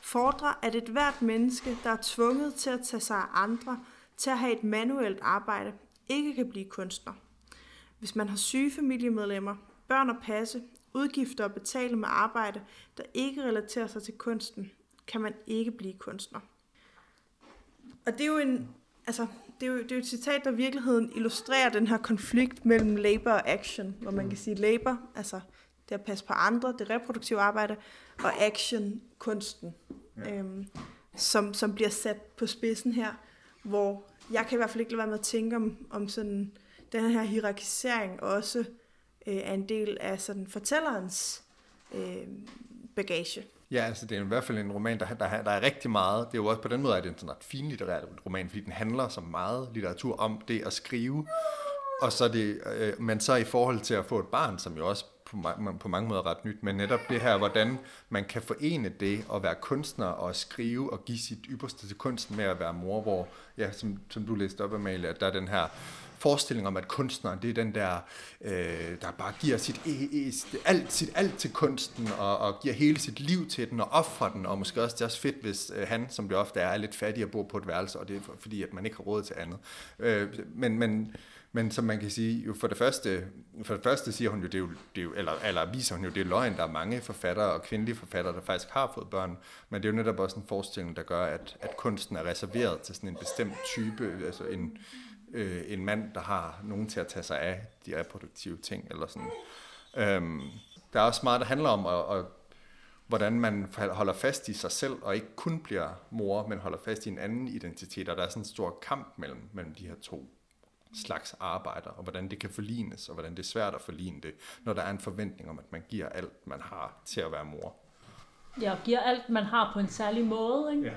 fordrer, at et hvert menneske, der er tvunget til at tage sig af andre, til at have et manuelt arbejde, ikke kan blive kunstner. Hvis man har syge familiemedlemmer, børn at passe, udgifter at betale med arbejde, der ikke relaterer sig til kunsten, kan man ikke blive kunstner. Og det er jo en, altså, det er jo, det er jo et citat, der i virkeligheden illustrerer den her konflikt mellem labor og action, hvor man kan sige labor, altså det at passe på andre, det reproduktive arbejde, og action, kunsten, ja. øhm, som, som bliver sat på spidsen her, hvor jeg kan i hvert fald ikke lade være med at tænke om, om sådan den her hierarkisering også øh, er en del af sådan fortællerens øh, bagage. Ja, altså det er i hvert fald en roman, der, der, der er rigtig meget. Det er jo også på den måde, at det er en sådan ret finlitterær roman, fordi den handler så meget litteratur om det at skrive. Og så det, øh, men så i forhold til at få et barn, som jo også på, ma- på mange måder ret nyt, men netop det her, hvordan man kan forene det at være kunstner og skrive og give sit ypperste til kunsten med at være mor, hvor, ja, som, som du læste op, Amalie, at der er den her forestilling om, at kunstneren, det er den der, øh, der bare giver sit, e, e, alt, sit alt til kunsten, og, og giver hele sit liv til den, og offrer den, og måske også, det er også fedt, hvis øh, han, som det ofte er, er lidt fattig og bor på et værelse, og det er fordi, at man ikke har råd til andet. Øh, men, men, men som man kan sige, jo for det første, for det første siger hun jo, det er jo, det er jo eller, eller viser hun jo, det er løgn, der er mange forfattere og kvindelige forfattere, der faktisk har fået børn, men det er jo netop også en forestilling, der gør, at, at kunsten er reserveret til sådan en bestemt type, altså en, øh, en mand, der har nogen til at tage sig af de reproduktive ting, eller sådan. Øhm, der er også meget, der handler om at, at hvordan man holder fast i sig selv, og ikke kun bliver mor, men holder fast i en anden identitet, og der er sådan en stor kamp mellem, mellem de her to slags arbejder, og hvordan det kan forlignes, og hvordan det er svært at forligne det, når der er en forventning om, at man giver alt, man har til at være mor. Ja, og giver alt, man har på en særlig måde, ikke? Ja.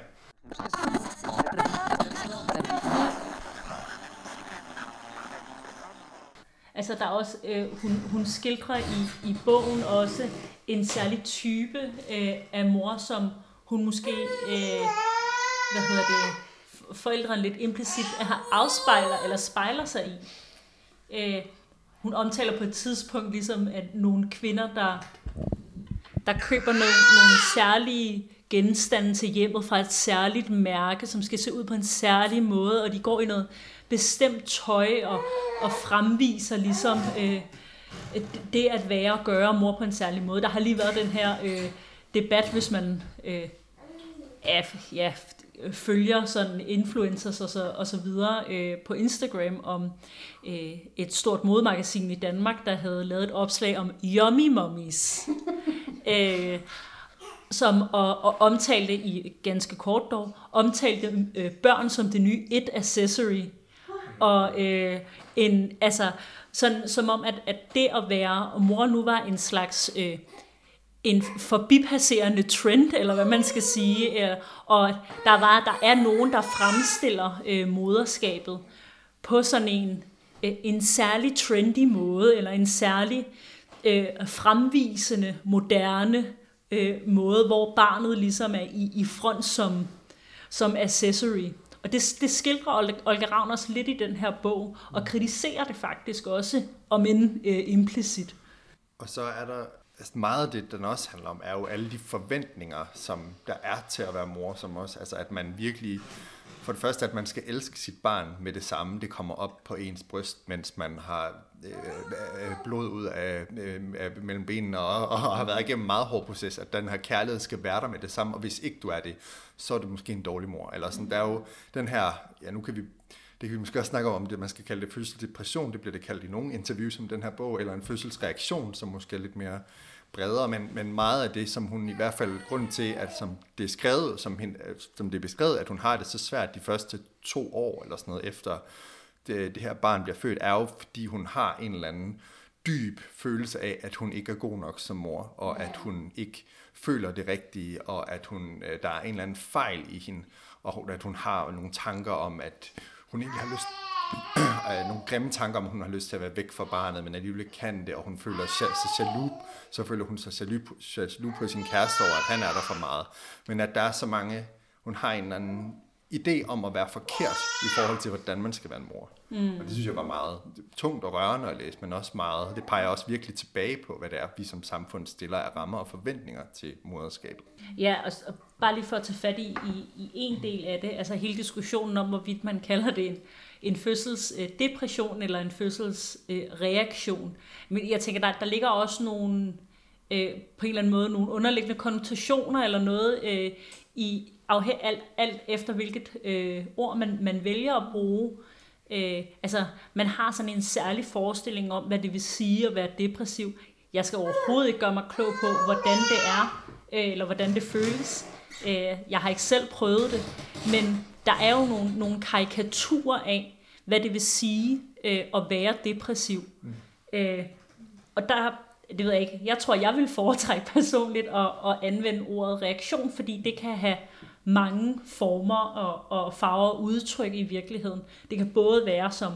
Altså der er også, øh, hun, hun skildrer i, i bogen også en særlig type øh, af mor, som hun måske, øh, hvad hedder det, forældrene lidt implicit har afspejler eller spejler sig i. Øh, hun omtaler på et tidspunkt ligesom, at nogle kvinder, der, der køber nogle, nogle særlige genstande til hjemmet fra et særligt mærke, som skal se ud på en særlig måde, og de går i noget bestemt tøj og, og fremviser ligesom øh, det at være og gøre mor på en særlig måde. Der har lige været den her øh, debat, hvis man øh, ja, ja, følger sådan influencers og så, og så videre øh, på Instagram om øh, et stort modemagasin i Danmark, der havde lavet et opslag om yummy mummies. [LAUGHS] øh, som og, og omtalte i ganske kort dog, omtalte øh, børn som det nye et accessory. Og øh, en, altså, sådan, som om, at, at det at være mor nu var en slags øh, en forbipasserende trend, eller hvad man skal sige, øh, og der, var, der er nogen, der fremstiller øh, moderskabet på sådan en, øh, en særlig trendy måde, eller en særlig øh, fremvisende, moderne øh, måde, hvor barnet ligesom er i, i front som, som accessory. Og det, det skildrer Olga Ravners lidt i den her bog, og kritiserer det faktisk også, om end øh, implicit. Og så er der altså meget af det, den også handler om, er jo alle de forventninger, som der er til at være mor, som også, altså at man virkelig, for det første, at man skal elske sit barn med det samme, det kommer op på ens bryst, mens man har øh blod ud af, øh, af mellem benene og, og har været igennem en meget hård proces, at den her kærlighed skal være der med det samme, og hvis ikke du er det, så er du måske en dårlig mor. Eller sådan, der er jo den her, ja nu kan vi det kan vi måske også snakke om, det man skal kalde det fødselsdepression, det bliver det kaldt i nogle interviews om den her bog, eller en fødselsreaktion, som måske er lidt mere bredere, men, men meget af det, som hun i hvert fald, grund til, at som det er skrevet, som, hende, som det er beskrevet, at hun har det så svært de første to år, eller sådan noget, efter det, det her barn bliver født, er jo, fordi hun har en eller anden dyb følelse af, at hun ikke er god nok som mor, og at hun ikke føler det rigtige, og at hun, øh, der er en eller anden fejl i hende, og at hun har nogle tanker om, at hun egentlig har lyst [CLEARS THROAT] øh, nogle grimme tanker om, at hun har lyst til at være væk fra barnet, men alligevel ikke kan det, og hun føler sig jaloux, så føler hun sig jaloux på sin kæreste over, at han er der for meget. Men at der er så mange, hun har en eller anden idé om at være forkert i forhold til, hvordan man skal være en mor. Mm. Og det synes jeg var meget tungt og rørende at læse, men også meget, det peger også virkelig tilbage på, hvad det er, vi som samfund stiller af rammer og forventninger til moderskabet. Ja, og, og bare lige for at tage fat i, i, i en del af det, altså hele diskussionen om, hvorvidt man kalder det en, en fødselsdepression eller en fødselsreaktion. Men jeg tænker, der, der ligger også nogle, øh, på en eller anden måde, nogle underliggende konnotationer eller noget øh, i alt, alt efter hvilket øh, ord man, man vælger at bruge. Øh, altså, man har sådan en særlig forestilling om, hvad det vil sige at være depressiv. Jeg skal overhovedet ikke gøre mig klog på, hvordan det er, øh, eller hvordan det føles. Øh, jeg har ikke selv prøvet det, men der er jo nogle, nogle karikaturer af, hvad det vil sige øh, at være depressiv. Mm. Øh, og der, det ved jeg ikke, jeg tror, jeg vil foretrække personligt at, at anvende ordet reaktion, fordi det kan have mange former og, og farver og udtryk i virkeligheden. Det kan både være, som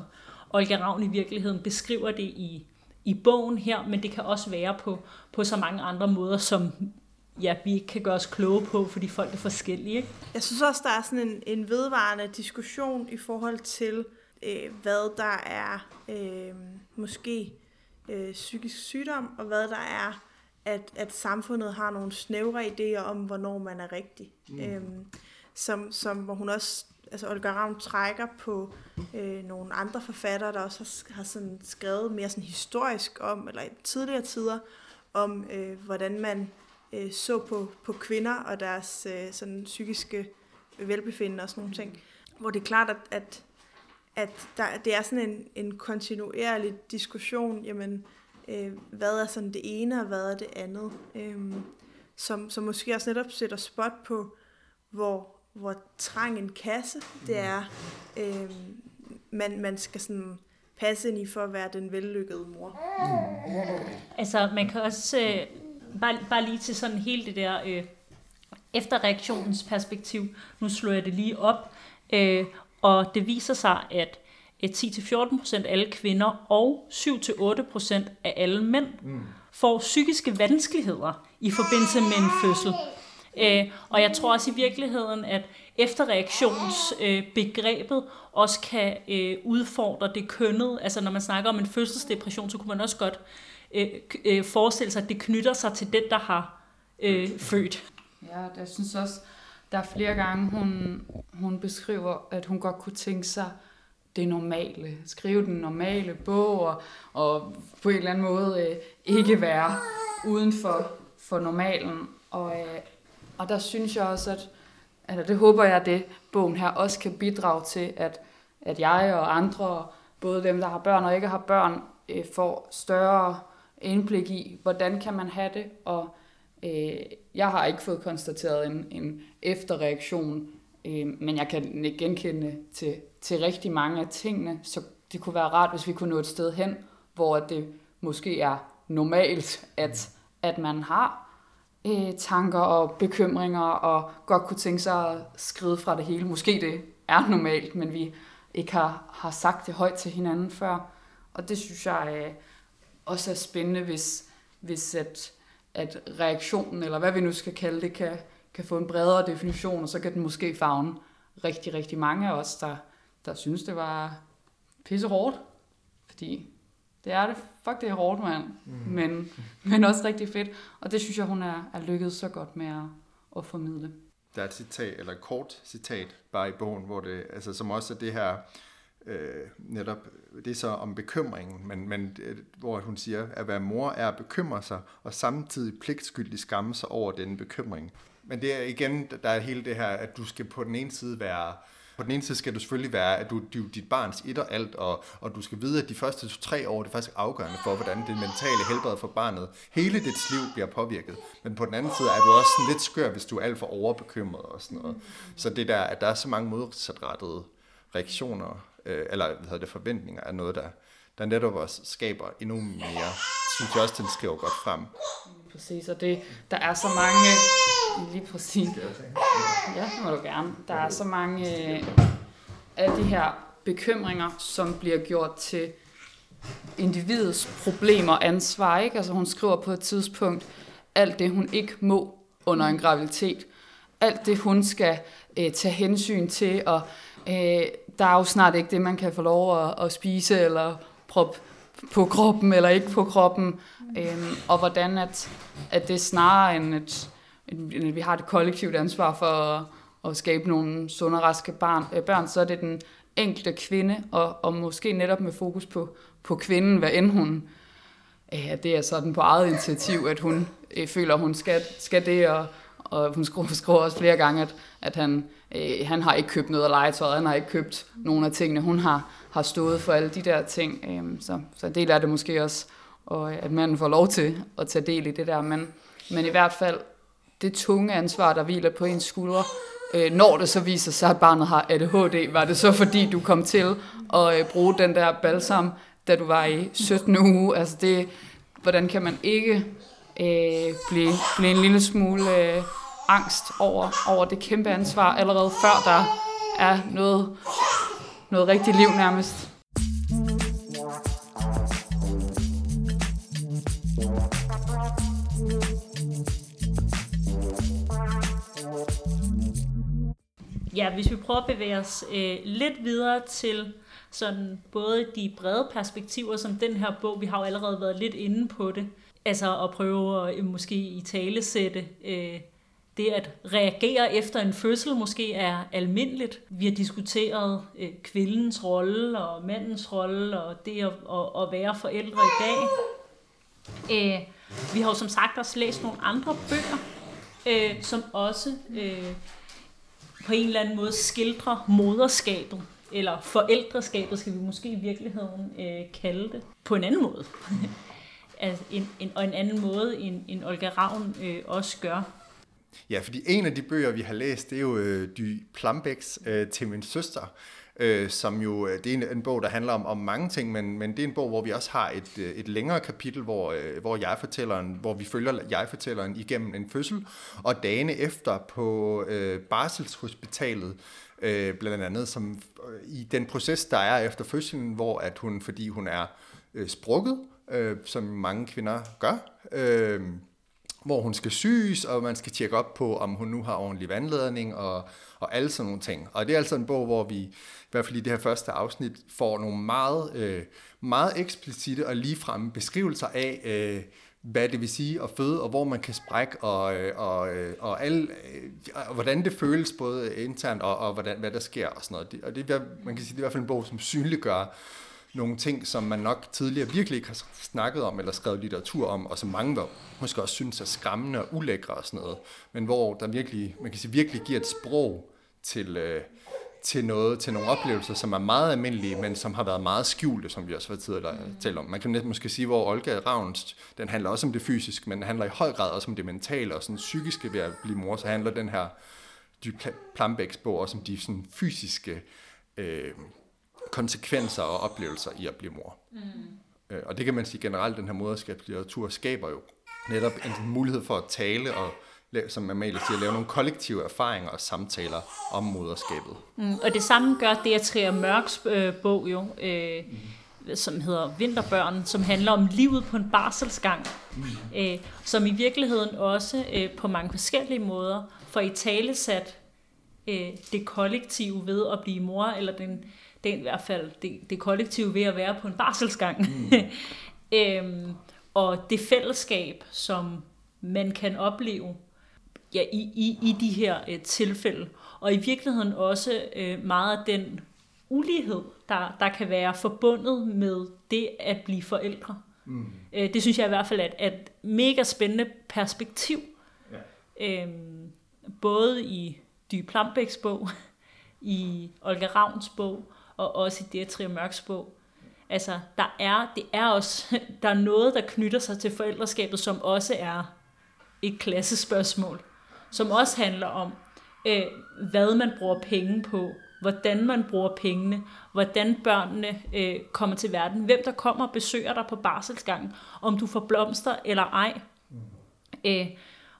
Olga Ravn i virkeligheden beskriver det i, i bogen her, men det kan også være på, på så mange andre måder, som ja, vi ikke kan gøre os kloge på, fordi folk er forskellige. Ikke? Jeg synes også, der er sådan en, en vedvarende diskussion i forhold til, øh, hvad der er øh, måske øh, psykisk sygdom, og hvad der er, at, at samfundet har nogle snævre idéer om, hvornår man er rigtig. Mm. Øhm, som, som, hvor hun også altså Olga Ravn trækker på øh, nogle andre forfattere, der også har, har sådan skrevet mere sådan historisk om, eller i tidligere tider, om øh, hvordan man øh, så på, på kvinder og deres øh, sådan psykiske velbefindende og sådan nogle ting. Hvor det er klart, at, at, at der, det er sådan en, en kontinuerlig diskussion, jamen, øh, hvad er sådan det ene, og hvad er det andet, øh, som, som måske også netop sætter spot på, hvor, hvor trang en kasse det er, øh, man, man skal sådan passe ind i for at være den vellykkede mor. Altså, man kan også, øh, bare, bare lige til sådan hele det der øh, efterreaktionens perspektiv, nu slår jeg det lige op, øh, og det viser sig, at 10-14% af alle kvinder og 7-8% af alle mænd mm. får psykiske vanskeligheder i forbindelse med en fødsel. Øh, og jeg tror også i virkeligheden, at efterreaktionsbegrebet øh, også kan øh, udfordre det kønnet. Altså når man snakker om en fødselsdepression, så kunne man også godt øh, øh, forestille sig, at det knytter sig til den, der har øh, født. Ja, jeg synes også, der er flere gange, hun, hun beskriver, at hun godt kunne tænke sig det normale. Skrive den normale bog, og, og på en eller anden måde øh, ikke være uden for, for normalen. Og, øh, og der synes jeg også, at altså det håber jeg, at det bogen her også kan bidrage til, at, at jeg og andre, både dem, der har børn og ikke har børn, øh, får større indblik i, hvordan kan man have det, og øh, jeg har ikke fået konstateret en, en efterreaktion, øh, men jeg kan genkende til, til rigtig mange af tingene, så det kunne være rart, hvis vi kunne nå et sted hen, hvor det måske er normalt, at, at man har øh, tanker og bekymringer, og godt kunne tænke sig at skride fra det hele. Måske det er normalt, men vi ikke har, har sagt det højt til hinanden før. Og det synes jeg øh, også er spændende, hvis, hvis at, at reaktionen, eller hvad vi nu skal kalde det, kan, kan få en bredere definition, og så kan den måske fagne rigtig, rigtig mange af os, der, der synes, det var pisse hårdt. Fordi det er det. Fuck, det er hårdt, mand. Mm. Men, men også rigtig fedt. Og det synes jeg, hun er, er lykkedes så godt med at, at formidle. Der er et citat, eller et kort citat, bare i bogen, hvor det, altså, som også er det her, øh, netop, det er så om bekymringen, men, men øh, hvor hun siger, at være mor er at bekymre sig, og samtidig pligtskyldigt skamme sig over denne bekymring. Men det er igen, der er hele det her, at du skal på den ene side være på den ene side skal du selvfølgelig være, at du, du dit barns et og alt, og, og du skal vide, at de første tre år det er faktisk afgørende for, hvordan det mentale helbred for barnet, hele dit liv bliver påvirket. Men på den anden side er du også sådan lidt skør, hvis du er alt for overbekymret og sådan noget. Så det der, at der er så mange modsatrettede reaktioner, øh, eller hvad hedder det, forventninger, er noget, der, der netop også skaber endnu mere, synes jeg også, den skriver godt frem. Præcis, og det, der er så mange, lige præcis, ja, det må du gerne, der er så mange øh, af de her bekymringer, som bliver gjort til individets problemer og ansvar, ikke? Altså hun skriver på et tidspunkt, alt det hun ikke må under en graviditet, alt det hun skal øh, tage hensyn til, og øh, der er jo snart ikke det, man kan få lov at, at spise eller proppe på kroppen eller ikke på kroppen, øhm, og hvordan at, at det snarere end at, end at vi har et kollektivt ansvar for at, at skabe nogle sunde og raske barn, øh, børn, så er det den enkelte kvinde, og, og måske netop med fokus på, på kvinden, hvad end hun øh, det er sådan på eget initiativ, at hun øh, føler, hun skal, skal det, og, og hun skriver, skriver også flere gange, at, at han, øh, han har ikke købt noget af legetøjet, han har ikke købt nogle af tingene, hun har, har stået for alle de der ting. Øh, så, så en del af det måske også, og øh, at manden får lov til at tage del i det der, men, men i hvert fald det tunge ansvar, der hviler på ens skuldre, øh, når det så viser sig, at barnet har ADHD, var det så fordi, du kom til at øh, bruge den der balsam, da du var i 17 uge? Altså det, hvordan kan man ikke øh, blive, blive en lille smule øh, angst over, over det kæmpe ansvar, allerede før der er noget, noget rigtigt liv nærmest? Ja, hvis vi prøver at bevæge os øh, lidt videre til sådan både de brede perspektiver, som den her bog, vi har jo allerede været lidt inde på det, altså at prøve at øh, måske i talesætte øh, det at reagere efter en fødsel måske er almindeligt. Vi har diskuteret øh, kvindens rolle og mandens rolle og det at, at, at være forældre i dag. Øh, vi har jo som sagt også læst nogle andre bøger, øh, som også øh, på en eller anden måde skildrer moderskabet, eller forældreskabet skal vi måske i virkeligheden øh, kalde det, på en anden måde. [LAUGHS] altså en, en, og en anden måde, end, end Olga Ravn øh, også gør. Ja, fordi en af de bøger, vi har læst, det er jo øh, Dy Plumbecks øh, Til min søster, øh, som jo, øh, det er en, en bog, der handler om, om mange ting, men, men det er en bog, hvor vi også har et, øh, et længere kapitel, hvor, øh, hvor jeg fortælleren, hvor vi følger jeg fortælleren igennem en fødsel, og dagene efter på øh, Barselshospitalet, øh, blandt andet som øh, i den proces, der er efter fødslen, hvor at hun, fordi hun er øh, sprukket, øh, som mange kvinder gør, øh, hvor hun skal syes, og man skal tjekke op på, om hun nu har ordentlig vandladning og, og alle sådan nogle ting. Og det er altså en bog, hvor vi, i hvert fald i det her første afsnit, får nogle meget, øh, meget eksplicite og ligefremme beskrivelser af, øh, hvad det vil sige at føde, og hvor man kan sprække, og, øh, og, øh, og, alle, øh, og hvordan det føles både internt, og, og hvordan, hvad der sker og sådan noget. Og det, man kan sige, det er i hvert fald en bog, som synliggør nogle ting, som man nok tidligere virkelig ikke har snakket om eller skrevet litteratur om, og som mange var, måske også synes er skræmmende og ulækre og sådan noget, men hvor der virkelig, man kan sige, virkelig giver et sprog til, øh, til noget, til nogle oplevelser, som er meget almindelige, men som har været meget skjulte, som vi også har tidligere talt om. Man kan næsten måske sige, hvor Olga Ravns, den handler også om det fysiske, men den handler i høj grad også om det mentale og sådan psykiske ved at blive mor, så handler den her Dy Plambæks bog også om de sådan fysiske øh, konsekvenser og oplevelser i at blive mor. Mm. Øh, og det kan man sige generelt, den her moderskabslitteratur skaber jo netop en mulighed for at tale og som Amalie siger, lave nogle kollektive erfaringer og samtaler om moderskabet. Mm, og det samme gør det, at Trier Mørks øh, bog jo, øh, mm. som hedder Vinterbørn, som handler om livet på en barselsgang, mm. øh, som i virkeligheden også øh, på mange forskellige måder får i tale sat øh, det kollektive ved at blive mor, eller den det er i hvert fald det, det kollektive ved at være på en barselsgang. Mm. [LAUGHS] øhm, og det fællesskab, som man kan opleve ja, i, i, i de her øh, tilfælde. Og i virkeligheden også øh, meget af den ulighed, der, der kan være forbundet med det at blive forældre. Mm. Øh, det synes jeg i hvert fald er et, et mega spændende perspektiv. Ja. Øhm, både i Dy Plambæks bog, i Olga Ravns bog, og også i Dietrich Mørks bog. Altså, der er, det er også, [LAUGHS] der er noget, der knytter sig til forældreskabet, som også er et klassespørgsmål, som også handler om, øh, hvad man bruger penge på, hvordan man bruger pengene, hvordan børnene øh, kommer til verden, hvem der kommer og besøger dig på barselsgangen, om du får blomster eller ej. Mm. Øh,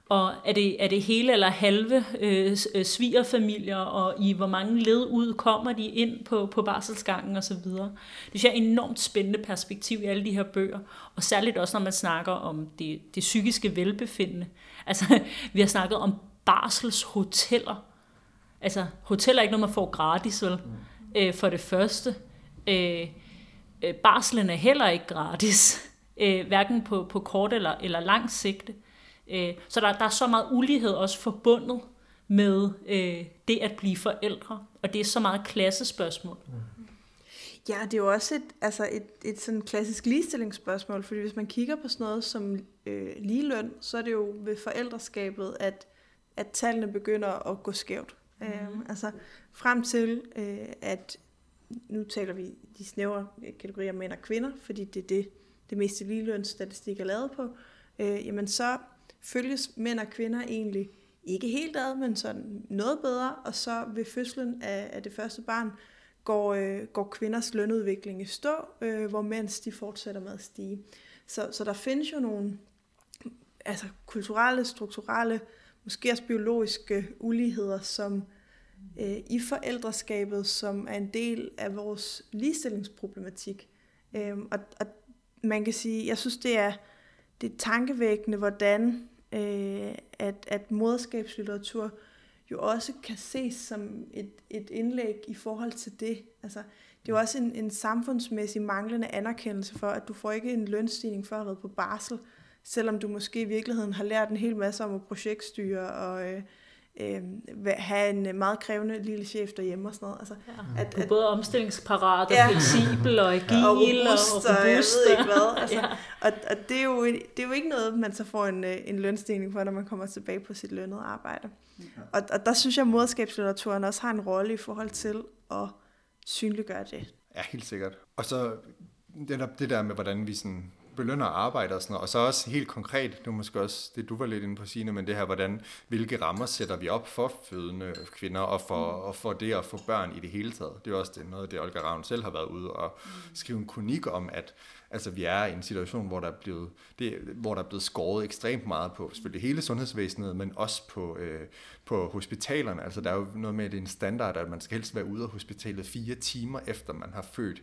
og er det, er det hele eller halve øh, øh, svigerfamilier, og i hvor mange led ud kommer de ind på, på barselsgangen osv. Det synes jeg er et enormt spændende perspektiv i alle de her bøger, og særligt også når man snakker om det, det psykiske velbefindende. [LAUGHS] Altså, vi har snakket om barselshoteller. Altså, hoteller er ikke noget, man får gratis, vel? Øh, for det første. Øh, øh, barslen er heller ikke gratis, [LAUGHS] øh, hverken på, på kort eller, eller lang sigte. Øh, så der, der er så meget ulighed også forbundet med øh, det at blive forældre, og det er så meget klassespørgsmål. Ja, det er jo også et, altså et, et sådan klassisk ligestillingsspørgsmål, fordi hvis man kigger på sådan noget som øh, ligeløn, så er det jo ved forældreskabet, at, at tallene begynder at gå skævt. Mm. Øhm, altså frem til, øh, at nu taler vi de snævre kategorier mænd og kvinder, fordi det er det, det meste ligelønsstatistik er lavet på, øh, jamen så følges mænd og kvinder egentlig ikke helt ad, men sådan noget bedre, og så ved fødslen af, af det første barn går, øh, går kvinders lønudvikling i stå, øh, hvor mænds de fortsætter med at stige. Så, så der findes jo nogle altså, kulturelle, strukturelle, måske også biologiske uligheder, som øh, i forældreskabet, som er en del af vores ligestillingsproblematik. Øh, og, og man kan sige, jeg synes, det er, det er tankevækkende, hvordan øh, at, at moderskabslitteratur jo også kan ses som et, et indlæg i forhold til det. Altså, det er jo også en, en samfundsmæssig manglende anerkendelse for, at du får ikke en lønstigning for at have været på barsel, selvom du måske i virkeligheden har lært en hel masse om at projektstyre og øh, øh, have en meget krævende lille chef derhjemme og sådan noget. Altså, ja. at, at, både omstillingsparat og ja. fleksibel og agil og robust, og, og, og jeg ved ikke hvad. [LAUGHS] Altså, ja. Og, og det, er jo, det er jo ikke noget, man så får en, øh, en lønstigning for, når man kommer tilbage på sit lønnede arbejde. Ja. Og, og der synes jeg, at moderskabslitteraturen også har en rolle i forhold til at synliggøre det. Ja, helt sikkert. Og så det der, det der med, hvordan vi sådan belønner arbejde og sådan noget. Og så også helt konkret, det var måske også det, du var lidt inde på, Signe, men det her, hvordan, hvilke rammer sætter vi op for fødende kvinder og for, og for det at få børn i det hele taget. Det er også det, noget af det, Olga Ravn selv har været ude og skrive en kronik om, at altså, vi er i en situation, hvor der er blevet, det, hvor der er blevet skåret ekstremt meget på selvfølgelig hele sundhedsvæsenet, men også på, øh, på hospitalerne. Altså der er jo noget med, at det er en standard, at man skal helst være ude af hospitalet fire timer efter man har født.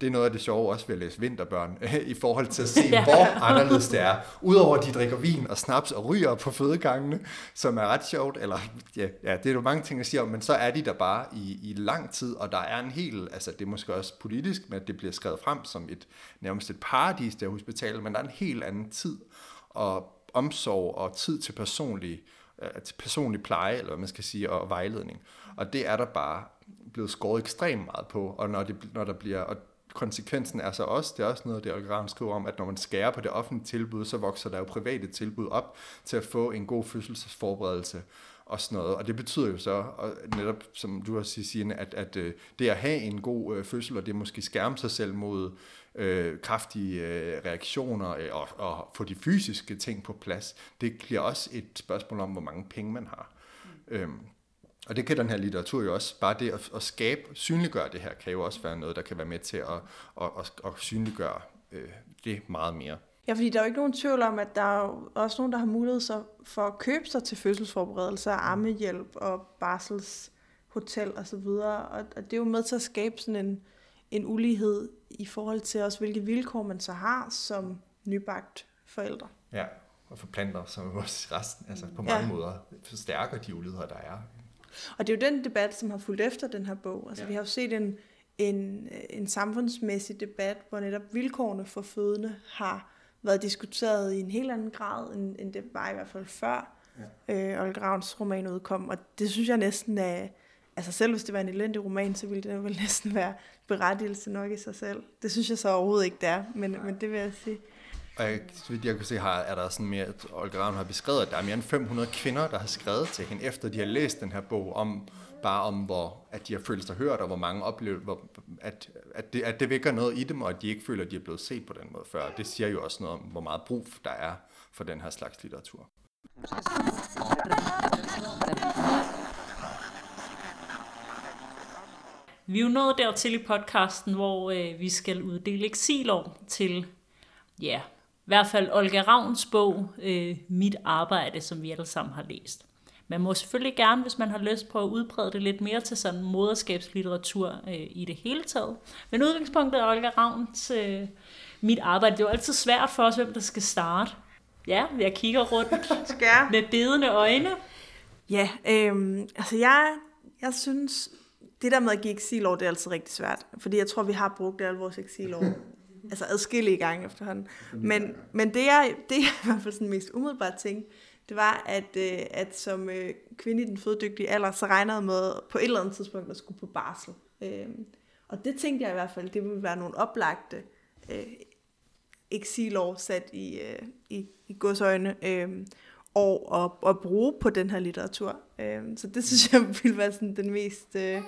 Det er noget af det sjove også ved at læse Vinterbørn, [LAUGHS] i forhold til at se, [LAUGHS] ja. hvor anderledes det er. Udover at de drikker vin og snaps og ryger på fødegangene, som er ret sjovt, eller ja, ja det er jo mange ting at sige om, men så er de der bare i, i lang tid, og der er en hel, altså det er måske også politisk, men det bliver skrevet frem som et nærmest et paradis der hospitalet, men der er en helt anden tid og omsorg og tid til personlig, øh, til personlig pleje, eller hvad man skal sige, og vejledning. Og det er der bare blevet skåret ekstremt meget på, og når, det, når der bliver, og konsekvensen er så også, det er også noget, det Olga skriver om, at når man skærer på det offentlige tilbud, så vokser der jo private tilbud op til at få en god fødselsforberedelse og sådan noget. Og det betyder jo så, og netop som du også siger, at, at øh, det at have en god øh, fødsel, og det måske skærme sig selv mod øh, kraftige øh, reaktioner øh, og, og få de fysiske ting på plads, det bliver også et spørgsmål om, hvor mange penge man har. Mm. Øhm, og det kan den her litteratur jo også. Bare det at, at skabe, synliggøre det her, kan jo også være noget, der kan være med til at, at, at, at synliggøre øh, det meget mere. Ja, fordi der er jo ikke nogen tvivl om, at der er også nogen, der har mulighed for at købe sig til fødselsforberedelse, armehjælp og barselshotel osv. Og, så videre. og det er jo med til at skabe sådan en, en ulighed i forhold til også, hvilke vilkår man så har som nybagt forældre. Ja, og for planter, som også resten, altså på mange ja. måder forstærker de uligheder, der er. Og det er jo den debat, som har fulgt efter den her bog. Altså, ja. Vi har jo set en, en, en samfundsmæssig debat, hvor netop vilkårene for fødende har været diskuteret i en helt anden grad, end, end det var i hvert fald før ja. øh, Olga Ravns roman udkom. Og det synes jeg næsten er... Altså selv hvis det var en elendig roman, så ville det vel næsten være berettigelse nok i sig selv. Det synes jeg så overhovedet ikke, det er, men, men det vil jeg sige. Og jeg, så vidt jeg kan se, har, er der sådan mere, at Olga Ravn har beskrevet, at der er mere end 500 kvinder, der har skrevet til hende, efter de har læst den her bog, om bare om, hvor, at de har følt sig hørt, og hvor mange oplever, hvor, at, at, det, at det vækker noget i dem, og at de ikke føler, at de er blevet set på den måde før. Det siger jo også noget om, hvor meget brug der er for den her slags litteratur. Vi er jo nået dertil i podcasten, hvor øh, vi skal uddele eksilår til ja, hvert fald Olga Ravns bog, øh, Mit arbejde, som vi alle sammen har læst. Man må selvfølgelig gerne, hvis man har lyst på at udbrede det lidt mere til sådan moderskabslitteratur øh, i det hele taget. Men udgangspunktet er Olga Ravns øh, Mit arbejde. Det er jo altid svært for os, hvem der skal starte. Ja, jeg kigger rundt [LAUGHS] med bedende øjne. Ja, øh, altså jeg, jeg synes, det der med at give eksilår, det er altid rigtig svært. Fordi jeg tror, vi har brugt alle vores eksilår [LAUGHS] altså adskillige gange efterhånden. Men, men det, jeg, [LAUGHS] det jeg i hvert fald sådan mest umiddelbart tænkte, det var, at, øh, at som øh, kvinde i den fødedygtige alder, så regnede jeg med på et eller andet tidspunkt at skulle på barsel. Øh, og det tænkte jeg i hvert fald, det ville være nogle oplagte øh, eksilår sat i, øh, i, i godsøjne øh, og at, at bruge på den her litteratur. Øh, så det synes jeg [LAUGHS] ville være sådan den mest... Øh,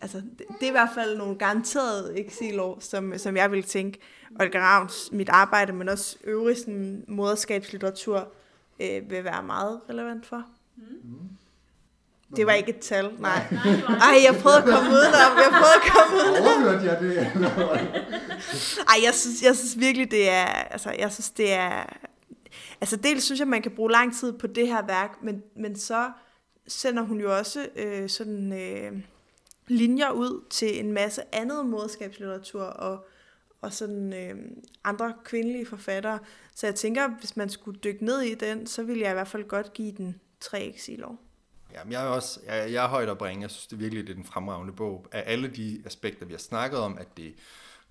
altså, det, det er i hvert fald nogle garanterede eksilår, som, som jeg vil tænke, Olga Ravns, mit arbejde, men også øvrig sådan, moderskabslitteratur, øh, vil være meget relevant for. Mm. Det var ikke et tal, nej. Ej, jeg prøvede at komme udenom. Jeg prøvede at komme udenom. Overhørte jeg det? Ej, jeg synes, jeg synes virkelig, det er... Altså, jeg synes, det er... Altså, dels synes jeg, man kan bruge lang tid på det her værk, men, men så sender hun jo også øh, sådan... Øh, linjer ud til en masse andet moderskabslitteratur og, og sådan øh, andre kvindelige forfattere. Så jeg tænker, hvis man skulle dykke ned i den, så ville jeg i hvert fald godt give den tre eksilår. Jamen, jeg er også jeg, jeg er højt at bringe. Jeg synes det virkelig, det er den fremragende bog. Af alle de aspekter, vi har snakket om, at det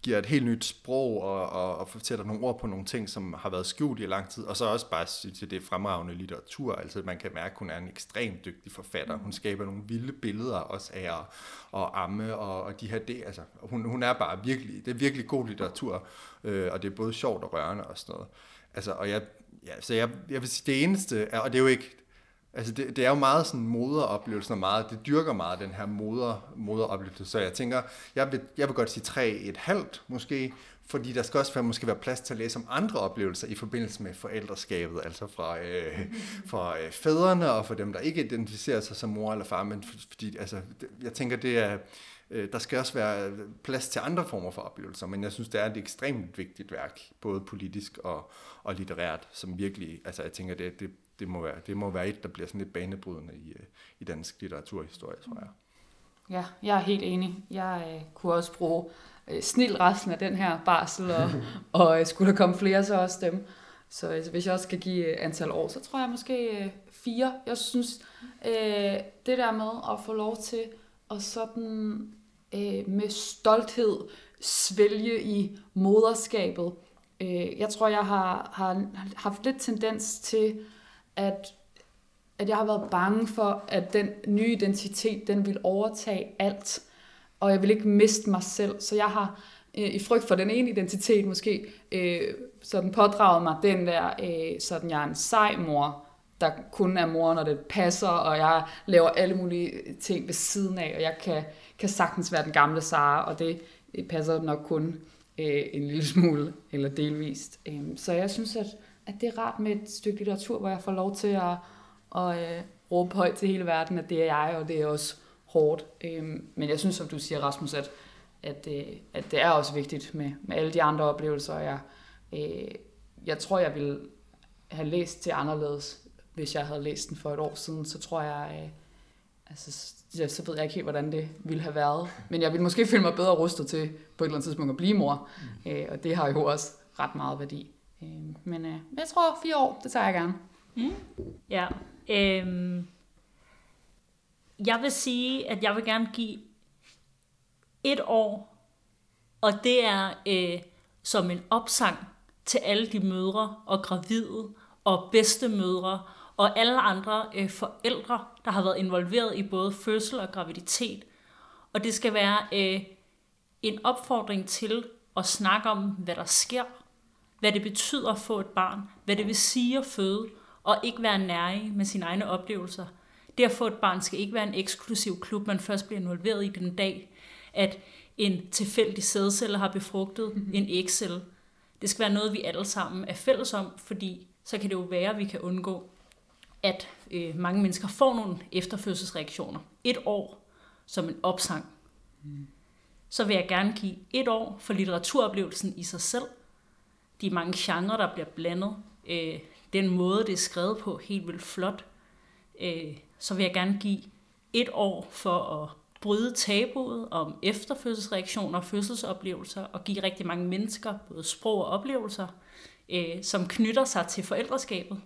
giver et helt nyt sprog og, og, og fortæller nogle ord på nogle ting, som har været skjult i lang tid. Og så også bare synes jeg, det er fremragende litteratur. Altså man kan mærke, at hun er en ekstremt dygtig forfatter. Hun skaber nogle vilde billeder også af at, at amme og, og de her det. Altså, hun, hun er bare virkelig, det er virkelig god litteratur, øh, og det er både sjovt og rørende og sådan noget. Altså, og jeg, ja, så jeg, jeg vil sige, det eneste, er, og det er jo ikke, Altså det, det er jo meget sådan moderoplevelsen og meget, det dyrker meget den her moder, moderoplevelse, så jeg tænker, jeg vil, jeg vil godt sige tre et halvt måske, fordi der skal også være, måske være plads til at læse om andre oplevelser i forbindelse med forældreskabet, altså fra, øh, fra øh, fædrene og for dem, der ikke identificerer sig som mor eller far, men fordi, altså, jeg tænker, det er, øh, der skal også være plads til andre former for oplevelser, men jeg synes, det er et ekstremt vigtigt værk, både politisk og, og litterært, som virkelig, altså jeg tænker, det, det, det, må være, det må være et, der bliver sådan lidt banebrydende i, øh, i dansk litteraturhistorie, tror jeg. Ja, jeg er helt enig. Jeg øh, kunne også bruge øh, snil resten af den her barsel, og, [LAUGHS] og øh, skulle der komme flere, så også dem. Så altså, hvis jeg også skal give øh, antal år, så tror jeg måske øh, fire. Jeg synes, øh, det der med at få lov til at sådan øh, med stolthed svælge i moderskabet. Øh, jeg tror, jeg har, har haft lidt tendens til at, at jeg har været bange for, at den nye identitet, den vil overtage alt, og jeg vil ikke miste mig selv. Så jeg har øh, i frygt for den ene identitet måske øh, sådan pådraget mig den der, øh, sådan jeg er en sej mor, der kun er mor, når det passer, og jeg laver alle mulige ting ved siden af, og jeg kan, kan sagtens være den gamle Sara, og det passer nok kun øh, en lille smule, eller delvist. Øh, så jeg synes, at at det er rart med et stykke litteratur, hvor jeg får lov til at, at øh, råbe højt til hele verden, at det er jeg, og det er også hårdt. Øhm, men jeg synes, som du siger, Rasmus, at, at, øh, at det er også vigtigt med, med alle de andre oplevelser. Jeg, øh, jeg tror, jeg ville have læst til anderledes, hvis jeg havde læst den for et år siden. Så tror jeg, øh, altså, ja, så ved jeg ikke helt, hvordan det ville have været. Men jeg ville måske føle mig bedre rustet til på et eller andet tidspunkt at blive mor. Mm. Øh, og det har jo også ret meget værdi. Øhm, øh, men øh, jeg tror, fire år, det tager jeg gerne. Mm. Ja. Øh, jeg vil sige, at jeg vil gerne give et år, og det er øh, som en opsang til alle de mødre og gravide og bedstemødre og alle andre øh, forældre, der har været involveret i både fødsel og graviditet. Og det skal være øh, en opfordring til at snakke om, hvad der sker, hvad det betyder at få et barn, hvad det vil sige at føde, og ikke være nærig med sine egne oplevelser. Det at få et barn skal ikke være en eksklusiv klub, man først bliver involveret i den dag, at en tilfældig sædcelle har befrugtet mm-hmm. en ægcelle. Det skal være noget, vi alle sammen er fælles om, fordi så kan det jo være, at vi kan undgå, at øh, mange mennesker får nogle efterfødselsreaktioner. Et år som en opsang. Mm. Så vil jeg gerne give et år for litteraturoplevelsen i sig selv, de mange genrer, der bliver blandet, øh, den måde, det er skrevet på, helt vildt flot, øh, så vil jeg gerne give et år for at bryde tabuet om efterfødselsreaktioner og fødselsoplevelser, og give rigtig mange mennesker både sprog og oplevelser, øh, som knytter sig til forældreskabet.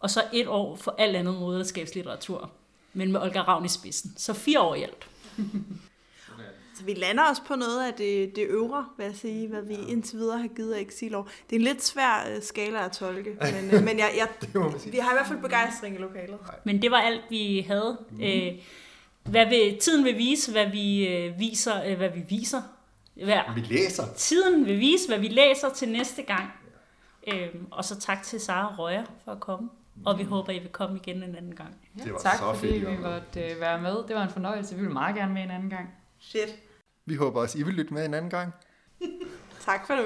Og så et år for alt andet moderskabslitteratur, men med Olga Ravn i spidsen. Så fire år i alt. [LAUGHS] Så vi lander også på noget af det, det øvre, vil jeg sige, hvad vi indtil videre har givet af eksilår. Det er en lidt svær uh, skala at tolke, [LAUGHS] men, uh, men jeg, jeg, vi har i hvert fald begejstring i lokalet. Men det var alt, vi havde. Mm. Øh, hvad vil, tiden vil vise, hvad vi øh, viser, øh, hvad vi viser. Hvad, vi læser. Tiden vil vise, hvad vi læser til næste gang. Øh, og så tak til Sara Røger for at komme. Og vi håber, I vil komme igen en anden gang. Ja, det var tak så fordi fedt, vi måtte øh, være med. Det var en fornøjelse. Vi vil meget gerne med en anden gang. Shit. Vi håber også, I vil lytte med en anden gang. [LAUGHS] tak for nu.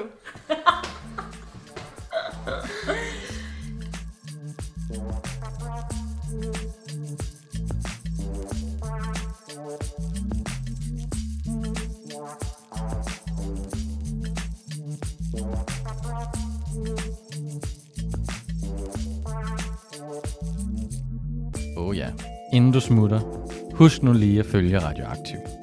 Oh ja, inden du smutter, husk nu lige at følge Radioaktiv.